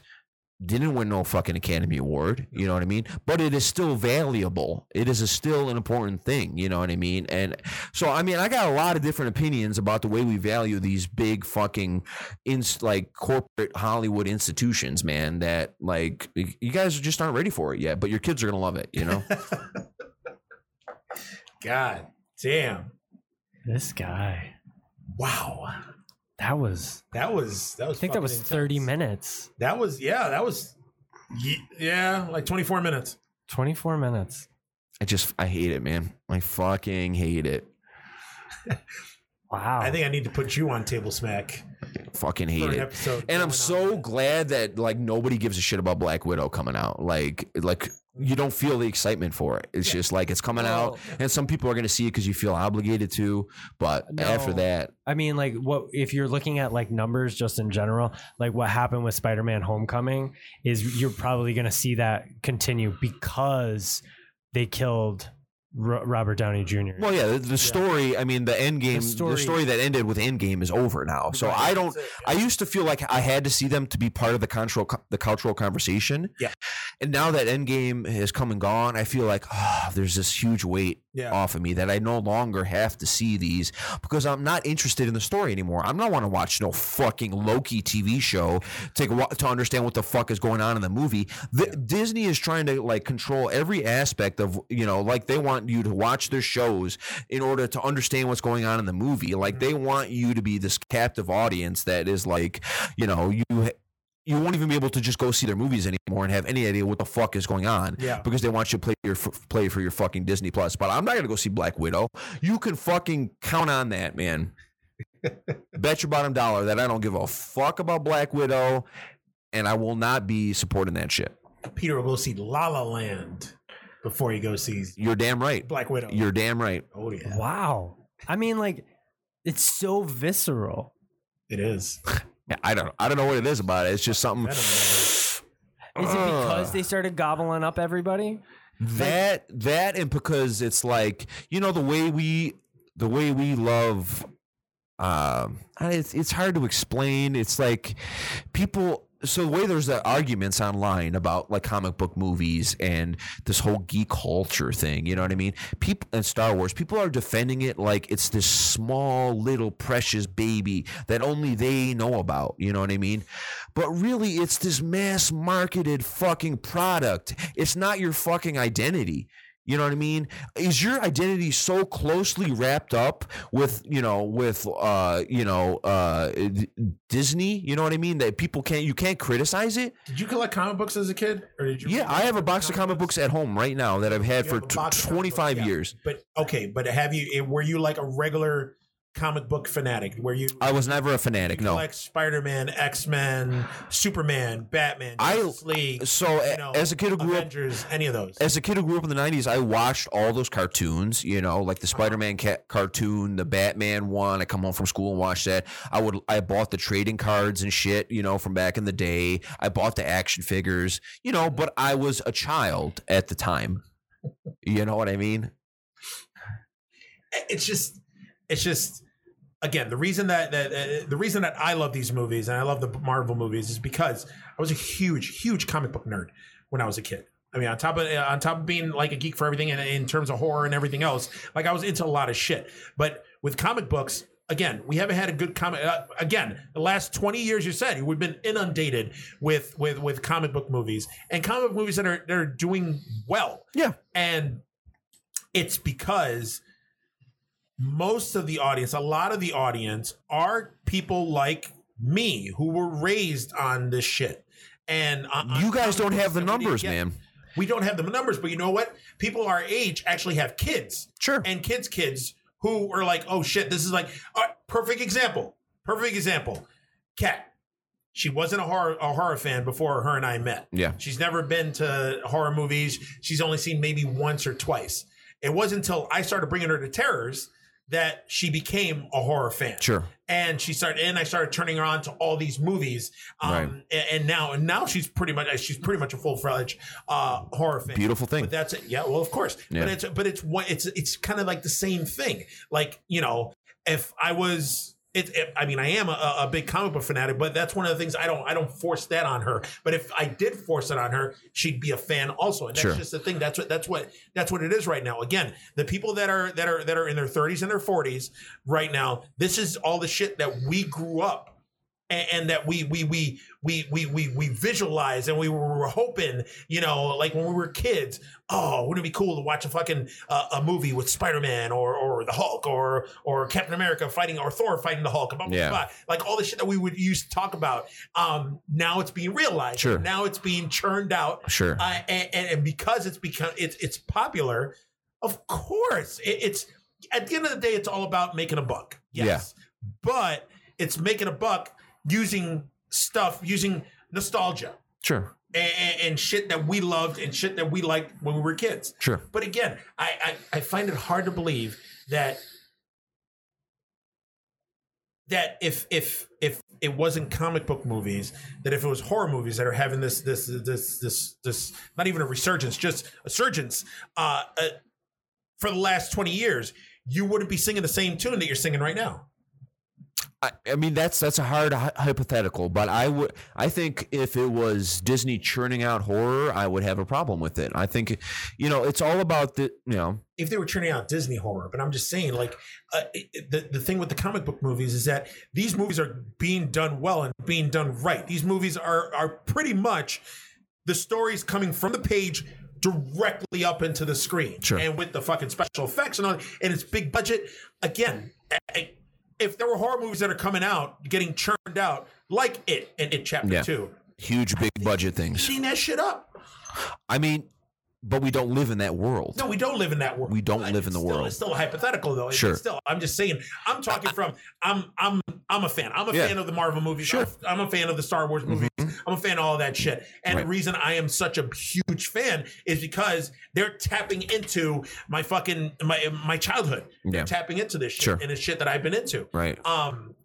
Didn't win no fucking Academy Award, you know what I mean? But it is still valuable. It is a still an important thing, you know what I mean? And so, I mean, I got a lot of different opinions about the way we value these big fucking, ins like corporate Hollywood institutions, man. That like you guys just aren't ready for it yet, but your kids are gonna love it, you know? God damn. This guy. Wow. That was. That was that was I think that was intense. 30 minutes. That was yeah, that was yeah, like 24 minutes. 24 minutes. I just I hate it, man. I fucking hate it. Wow. I think I need to put you on table smack Fucking hate an it. episode. And I'm going so on. glad that like nobody gives a shit about Black Widow coming out. Like like you don't feel the excitement for it. It's just like it's coming out, oh. and some people are going to see it because you feel obligated to. But after that, I mean, like, what if you're looking at like numbers just in general? Like, what happened with Spider-Man: Homecoming is you're probably going to see that continue because they killed Ro- Robert Downey Jr. well, yeah, the, the story. I mean, the end game, the story, story- that ended with Endgame is over now. So Right, I don't. it, I used to feel like I had to see them to be part of the cultural the cultural conversation. Yeah. And now that Endgame has come and gone, I feel like oh, there's this huge weight Yeah. off of me that I no longer have to see these because I'm not interested in the story anymore. I'm not want to watch no fucking Loki TV show to to understand what the fuck is going on in the movie. The, Disney is trying to like control every aspect of you know like they want you to watch their shows in order to understand what's going on in the movie. Like mm-hmm. they want you to be this captive audience that is like you know you. You won't even be able to just go see their movies anymore and have any idea what the fuck is going on Yeah. because they want you to play your play for your fucking Disney Plus. But I'm not gonna go see Black Widow. You can fucking count on that, man. Bet your bottom dollar that I don't give a fuck about Black Widow, and I will not be supporting that shit. Peter will go see La La Land before he goes sees You're damn right. Black Widow. You're damn right. oh yeah, Wow. I mean, like, it's so visceral. it is. Yeah, I don't. I don't know what it is about it. It's just something. Is it because they started gobbling up everybody? that that and because it's like you know the way we the way we love um it's, it's hard to explain it's like people so the way there's the arguments online about like comic book movies and this whole geek culture thing you know what i mean? People and star wars people are defending it like it's this small little precious baby that only they know about you know what i mean? But really it's this mass marketed fucking product. It's not your fucking identity you know what I mean? Is your identity so closely wrapped up with, you know, with uh, you know, uh Disney, you know what I mean? That people can't you can't criticize it? Did you collect comic books as a kid, or did you? Yeah, I have a box of comic books at home right now that I've had You for t- box of comic books, 25 yeah. years. But okay, but have you? eh, Were you like a regular comic book fanatic? Where you? I was never a fanatic, no. Like Spider Man, X Men, Superman, Batman, I- Justice League. So you know, as a kid who grew up any of those. as a kid who grew up in the 90s, I watched all those cartoons, you know, like the Spider-Man ca- cartoon, the Batman one. I come home from school and watch that. I would I bought the trading cards and shit, you know, from back in the day. I bought the action figures, you know, but I was a child at the time. You know what I mean? it's just it's just again the reason that, that uh, the reason that I love these movies and I love the Marvel movies is because I was a huge huge comic book nerd when I was a kid. I mean, on top of on top of being like a geek for everything and in terms of horror and everything else, like I was into a lot of shit. But with comic books, again, we haven't had a good comic. Uh, again, the last twenty years, you said we've been inundated with with with comic book movies and comic book movies that are that are doing well Yeah. and it's because most of the audience, a lot of the audience, are people like me who were raised on this shit. And on- You guys don't have the books that we numbers, man. We don't have the numbers, but you know what? People our age actually have kids Sure. and kids' kids who are like, oh shit, this is like uh, perfect example. Perfect example. Cat. She wasn't a horror a horror fan before her and I met. Yeah. She's never been to horror movies. She's only seen maybe once or twice. It wasn't until I started bringing her to terrors that she became a horror fan. Sure. And she started, and I started turning her on to all these movies. Um, Right. and, and now, and now she's pretty much, she's pretty much a full fledged uh, horror fan. Beautiful thing. But that's it. Yeah, well, of course. Yeah. But it's but it's what it's it's kind of like the same thing. Like you know, if I was. It, it, I mean, I am a, a big comic book fanatic, but that's one of the things I don't. I don't force that on her. But if I did force it on her, she'd be a fan also, and that's Sure. just the thing. That's what. That's what. That's what it is right now. Again, the people that are that are that are in their 30s and their 40s right now. This is all the shit that we grew up and, and that we we we we we we we visualize and we were hoping, you know, like when we were kids. Oh, wouldn't it be cool to watch a fucking uh, a movie with Spider Man or or the Hulk or or Captain America fighting or Thor fighting the Hulk? Blah, blah, Yeah. blah. Like all the shit that we would used to talk about. Um, now it's being realized. Sure. Now it's being churned out. Sure. Uh, and, and and because it's become it's it's popular, of course it, it's at the end of the day it's all about making a buck. Yes, but it's making a buck using stuff using nostalgia Sure. and, and, shit that we loved and shit that we liked when we were kids. Sure. But again, I, I, I find it hard to believe that that if if if it wasn't comic book movies, that if it was horror movies that are having this this this this this not even a resurgence, just a surgence uh, uh for the last 20 years, you wouldn't be singing the same tune that you're singing right now. I, I mean that's that's a hard hy- hypothetical, but I would I think if it was Disney churning out horror, I would have a problem with it. I think, you know, it's all about the you know if they were churning out Disney horror. But I'm just saying, like, uh, it- the the thing with the comic book movies is that these movies are being done well and being done right. These movies are are pretty much the stories coming from the page directly up into the screen, Sure. and with the fucking special effects and all, and it's big budget. Again, I- if there were horror movies that are coming out, getting churned out, like it and it Chapter Yeah. Two, huge big budget things. clean that shit up. I mean, but we don't live in that world. No, we don't live in that world. We don't But live in the still- world. It's still hypothetical, though. It's Sure. Still, I'm just saying. I'm talking from. I'm. I'm. I'm a fan. I'm a Yeah. fan of the Marvel movies. Sure. I'm a fan of the Star Wars movies. I'm a fan of all that shit. And Right. the reason I am such a huge fan is because they're tapping into my fucking my my childhood. Yeah. They're tapping into this shit Sure. and it's shit that I've been into. Right. Um.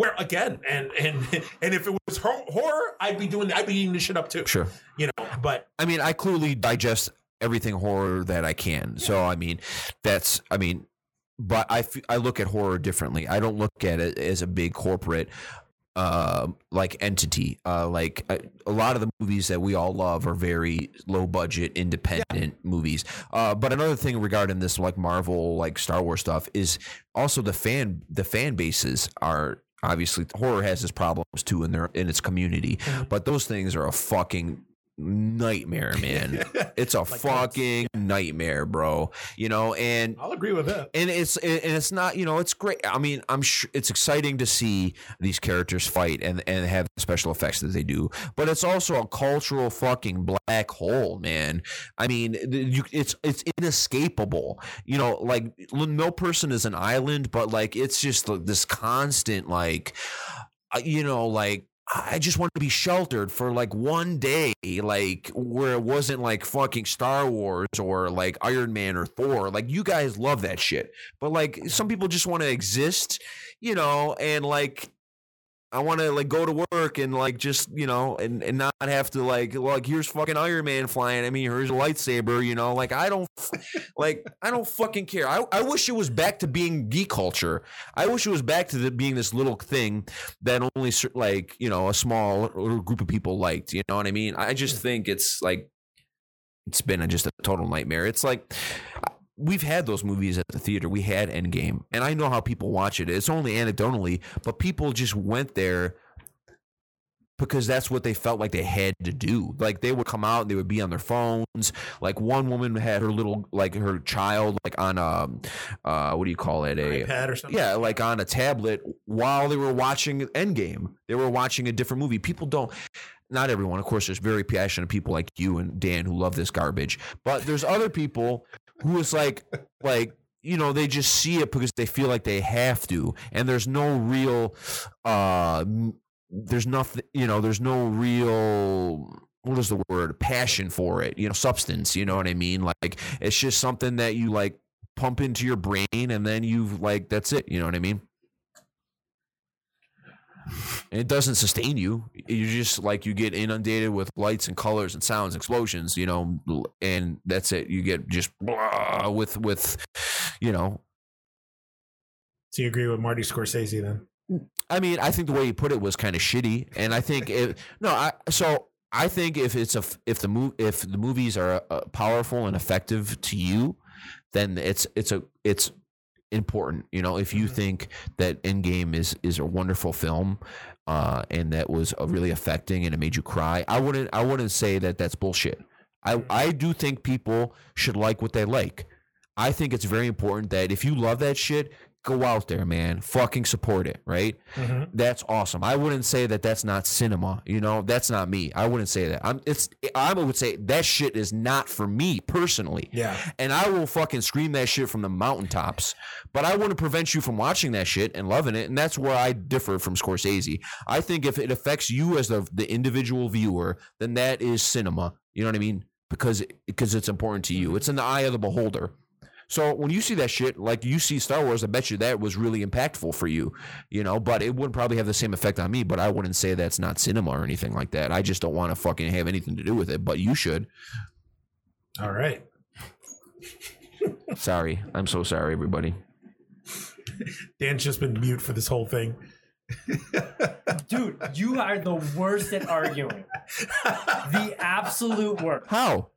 Where again, and and and if it was horror, I'd be doing. I'd be eating this shit up too. Sure. You know, but I mean, I clearly digest everything horror that I can. So I mean, that's I mean, but I f- I look at horror differently. I don't look at it as a big corporate uh like entity uh like a, a lot of the movies that we all love are very low budget independent movies uh but another thing regarding this like marvel like star wars stuff is also the fan the fan bases are obviously horror has its problems too in their in its community. Mm-hmm. But those things are a fucking nightmare man. It's a fucking nightmare bro. You know and I'll agree with that. and it's and it's not you know it's great. I mean i'm sure it's exciting to see these characters fight and and have the special effects that they do but it's also a cultural fucking black hole man. I mean you, it's it's inescapable. You know like no person is an island but like it's just this constant like uh, you know like I just wanted to be sheltered for like one day, like where it wasn't like fucking Star Wars or like Iron Man or Thor. Like you guys love that shit, but like some people just want to exist, you know, and like I want to like go to work and like just you know and and not have to like like here's fucking Iron Man flying at me, here's a lightsaber, you know, like I don't like I don't fucking care. I I wish it was back to being geek culture. I wish it was back to the, being this little thing that only like you know a small little group of people liked. You know what I mean? I just mm. think it's like it's been a, just a total nightmare. It's like we've had those movies at the theater. We had Endgame, and I know how people watch it. It's only anecdotally, but people just went there because that's what they felt like they had to do. Like they would come out and they would be on their phones. Like one woman had her little like her child like on a uh what do you call it a iPad or something. yeah, like on a tablet while they were watching Endgame. They were watching a different movie. People don't not everyone, of course, there's very passionate people like you and Dan who love this garbage. But there's other people who is like like you know, they just see it because they feel like they have to. And there's no real uh there's nothing you know, there's no real what is the word? Passion for it, you know, substance, you know what I mean? Like it's just something that you like pump into your brain, and then you've like that's it. You know what I mean? And it doesn't sustain you. You just like you get inundated with lights and colors and sounds, explosions, you know, and that's it. You get just blah, with with, you know. So you agree with Marty Scorsese then? I mean, I think the way he put it was kind of shitty, and I think it. No, I so I think if it's a if the move if the movies are uh, powerful and effective to you, then it's it's a it's important. You know, if you think that Endgame is is a wonderful film, uh, and that was uh, really affecting and it made you cry, I wouldn't I wouldn't say that that's bullshit. I I do think people should like what they like. I think it's very important that if you love that shit, go out there, man. Fucking support it, right? Mm-hmm. That's awesome. I wouldn't say that that's not cinema. You know, that's not me. I wouldn't say that. I'm. It's. I would say that shit is not for me personally. Yeah. And I will fucking scream that shit from the mountaintops. But I wouldn't prevent you from watching that shit and loving it. And that's where I differ from Scorsese. I think if it affects you as the the individual viewer, then that is cinema. You know what I mean? Because because it's important to you. It's in the eye of the beholder. So when you see that shit, like you see Star Wars, I bet you that was really impactful for you, you know. But it wouldn't probably have the same effect on me. But I wouldn't say that's not cinema or anything like that. I just don't want to fucking have anything to do with it. But you should. All right. Sorry, I'm so sorry, everybody. Dan's just been mute for this whole thing. Dude, you are the worst at arguing. the absolute worst. How?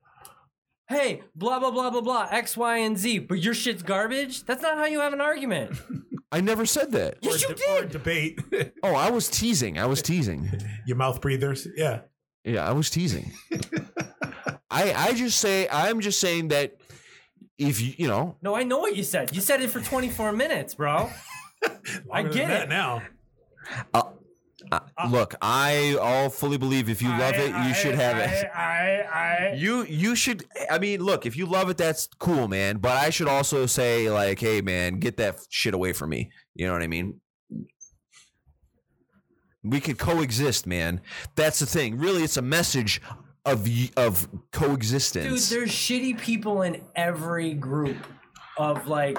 Hey, blah blah blah blah blah, X, Y, and Z, but your shit's garbage? That's not how you have an argument. I never said that. Yes, or you de- or did. debate. Oh, I was teasing. I was teasing. Your mouth breathers. Yeah. Yeah, I was teasing. I I just say I'm just saying that if you you know No, I know what you said. You said it for 24 minutes, bro. I Longer get than that it. now. uh, Uh, uh, look, I all fully believe if you love it, you should have it. I, I, You you should. I mean, look, if you love it, that's cool, man. But I should also say, like, hey, man, get that shit away from me. You know what I mean? We could coexist, man. That's the thing. Really, it's a message of of coexistence. Dude, there's shitty people in every group of like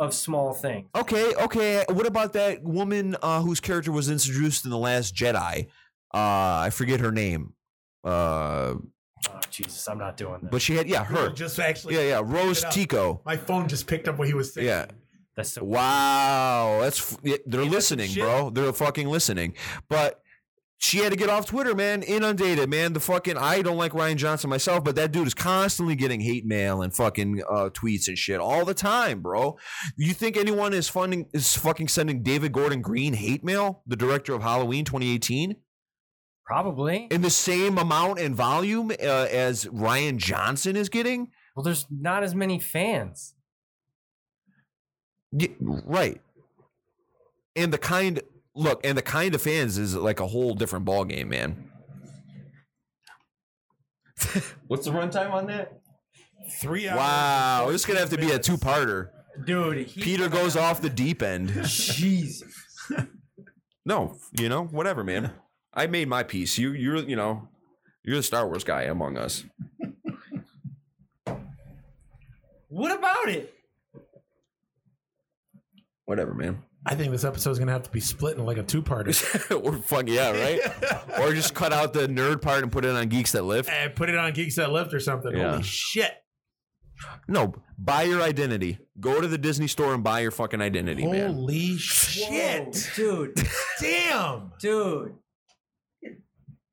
of small things. okay, okay. What about that woman uh, whose character was introduced in the Last Jedi? Uh, I forget her name. Uh, Oh Jesus, I'm not doing that. but she had yeah We were her. Just actually. Yeah, yeah. Rose. Tico. My phone just picked up what he was saying. Yeah. That's so Wow, that's f- they're Ain't listening, shit? bro. They're fucking listening. But she had to get off Twitter, man. Inundated, man. The fucking I don't like Rian Johnson myself, but that dude is constantly getting hate mail and fucking uh, tweets and shit all the time, bro. You think anyone is funding is fucking sending David Gordon Green hate mail, the director of Halloween 2018, probably. in the same amount and volume uh, as Rian Johnson is getting? Well, there's not as many fans. Yeah, right. And the kind look, and the kind of fans is like a whole different ball game, man. What's the runtime on that? Three hours. Wow, and this is gonna have to be a two-parter. Dude, Peter goes off the deep end. Jesus. No, you know, whatever, man. I made my piece. You, you're, you know, you're the Star Wars guy among us. What about it? Whatever, man. I think this episode is gonna have to be split in like a two-parter. or fuck yeah, right? or just cut out the nerd part and put it on Geeks That Lift. and put it on Geeks That Lift or something. Yeah. Holy shit! No, buy your identity. Go to the Disney store and buy your fucking identity, man. Holy shit! Whoa, dude. Damn! Dude.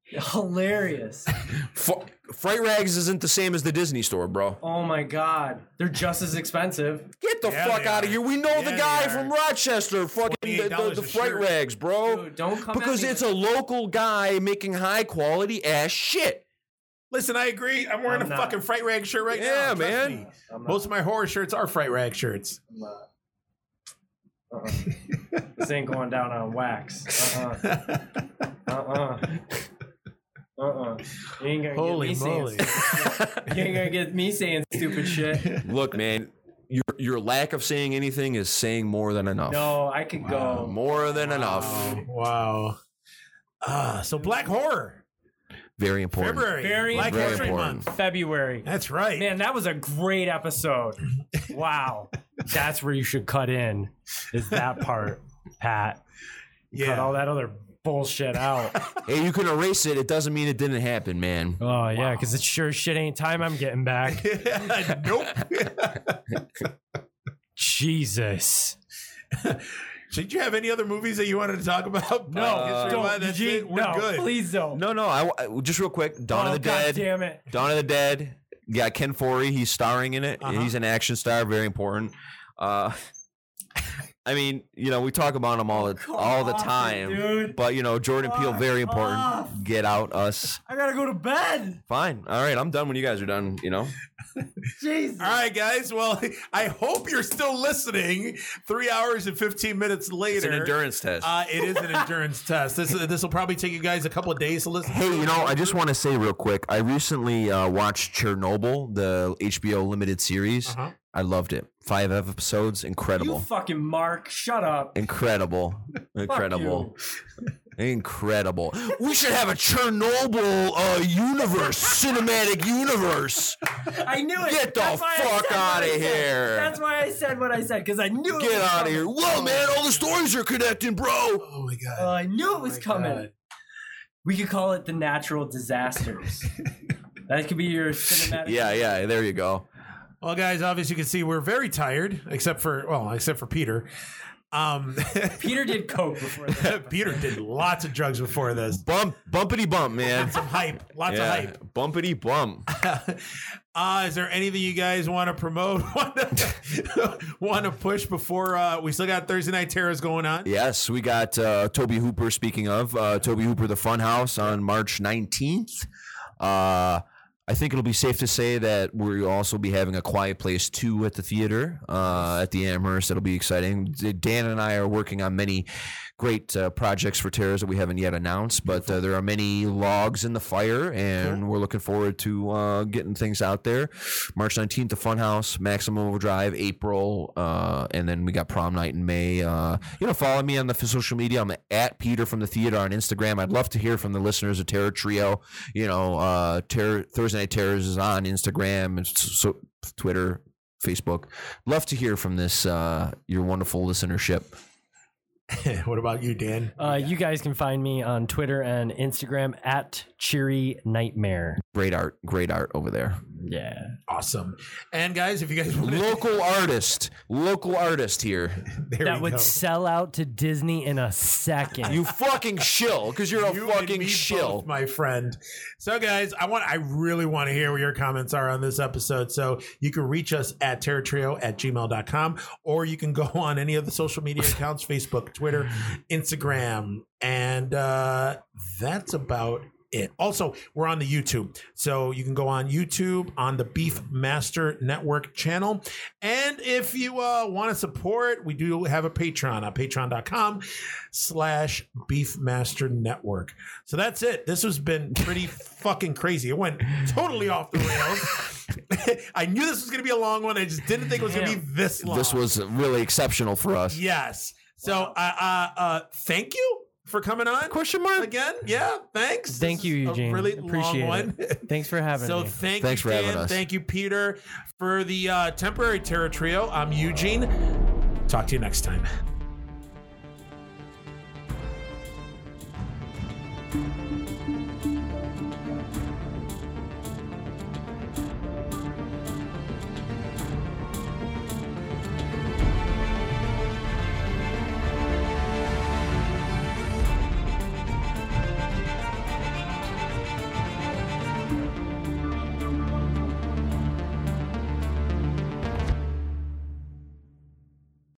Hilarious. F- Fright Rags isn't the same as the Disney store, bro. Oh my god. They're just as expensive. Get the Yeah, fuck they out of are. here. We know the Yeah, guy are. from Rochester, fucking the, the, $28 the a Fright shirt. Rags, bro. Dude, don't come at because me it's with- a local guy making high quality ass shit. Listen, I agree. I'm wearing I'm a not. fucking Fright Rag shirt right Yeah, now. trust man. me. I'm not- Most of my horror shirts are Fright Rag shirts. I'm not. Uh-uh. this ain't going down on wax. Uh-uh. Uh-uh. Uh-uh. You ain't gonna Holy get me moly. saying You ain't gonna get me saying stupid shit. Look, man, your your lack of saying anything is saying more than enough. No, I could Uh, go. more than enough. Wow. wow. Ah, so Black Horror. Very important. February. Very Black Very History important. Month. February. That's right. Man, that was a great episode. Wow. That's where you should cut in. Is that part, Pat. Cut all that other bullshit out. Hey, you can erase it. It doesn't mean it didn't happen, man. Oh yeah, because it sure shit ain't time I'm getting back. nope. Jesus. Did you have any other movies that you wanted to talk about? No, History don't, Why? That's Eugene, it. We're no, good. please don't. No, no. I, I- just real quick. Dawn oh, of the God Dead. damn it. Dawn of the Dead. Yeah, Ken Foree. He's starring in it. Uh-huh. He's an action star. Very important. Uh, I mean, you know, we talk about him all the all the off time. dude. But you know, Jordan Peele, Fuck very important. off. Get out, us. I gotta go to bed. Fine. All right, I'm done when you guys are done. You know. Jesus. All right, guys. Well, I hope you're still listening. Three hours and 15 minutes later. It's an endurance test. Uh, it is an endurance test. This this will probably take you guys a couple of days to listen. Hey, to. you know, I just want to say real quick. I recently uh, watched Chernobyl, the HBO limited series. Uh-huh. I loved it. Five episodes, incredible. You incredible, fucking Mark, shut up. incredible, incredible, incredible. We should have a Chernobyl uh, universe, cinematic universe. I knew it. Get the That's why fuck out what outta I said. here. That's why I said what I said because I knew it Get was out of here! Whoa, man! All the stories are connecting, bro. Oh my god. Oh, I knew it was my coming. God. We could call it the natural disasters. that could be your cinematic. Yeah, yeah. There you go. Well, guys, obviously you can see we're very tired, except for well, except for Peter. Um, Peter did coke before this. Peter did lots of drugs before this. Bump, bumpity bump, man. Some hype, lots yeah, of hype. bumpity bump. Uh, is there anything you guys want to promote, want to, push before uh, we still got Thursday Night Terrors going on? Yes, we got uh, Tobe Hooper. Speaking of uh, Tobe Hooper, the Funhouse on March nineteenth. Uh, I think it'll be safe to say that we'll also be having a Quiet Place two at the theater uh, at the Amherst. That'll be exciting. Dan and I are working on many great uh, projects for terrors that we haven't yet announced, but uh, there are many logs in the fire, and we're looking forward to uh, getting things out there. March 19th, the Funhouse, Maximum Overdrive, April, uh, and then we got prom night in May. Uh, you know, follow me on the social media. I'm at Peter from the theater on Instagram. I'd love to hear from the listeners of Terror Trio. You know, uh, Terror, Thursday Night Terrors is on Instagram and so, Twitter, Facebook. Love to hear from this, uh, your wonderful listenership. what about you, Dan? Uh, you guys can find me on Twitter and Instagram at Cheery Nightmare. Great art, great art over there. Yeah. Awesome. And guys, if you guys want to, Local artist, local artist here. there That would go. sell out to Disney in a second. You fucking shill, because you're a You and fucking me shill. both, my friend. So, guys, I want, I really want to hear what your comments are on this episode. So, you can reach us at terratrio at gmail.com, or you can go on any of the social media accounts Facebook, Twitter, Instagram, and uh, that's about it. Also, we're on the YouTube. So you can go on YouTube on the Beef Master Network channel. And if you uh, want to support, we do have a Patreon on patreon.com slash Beef Master Network. So that's it. This has been pretty fucking crazy. It went totally off the rails. I knew this was going to be a long one. I just didn't think it was going to be this long. This was really exceptional for us. Yes. So, uh, uh, uh, thank you for coming on. Question mark? Again, yeah, thanks. Thank This you, is a Eugene. really Appreciate long one. Thanks for having so me. So thank Thanks you, for Dan. having us. Thank you, Peter, for the uh, temporary terror trio. I'm Eugene. Talk to you next time.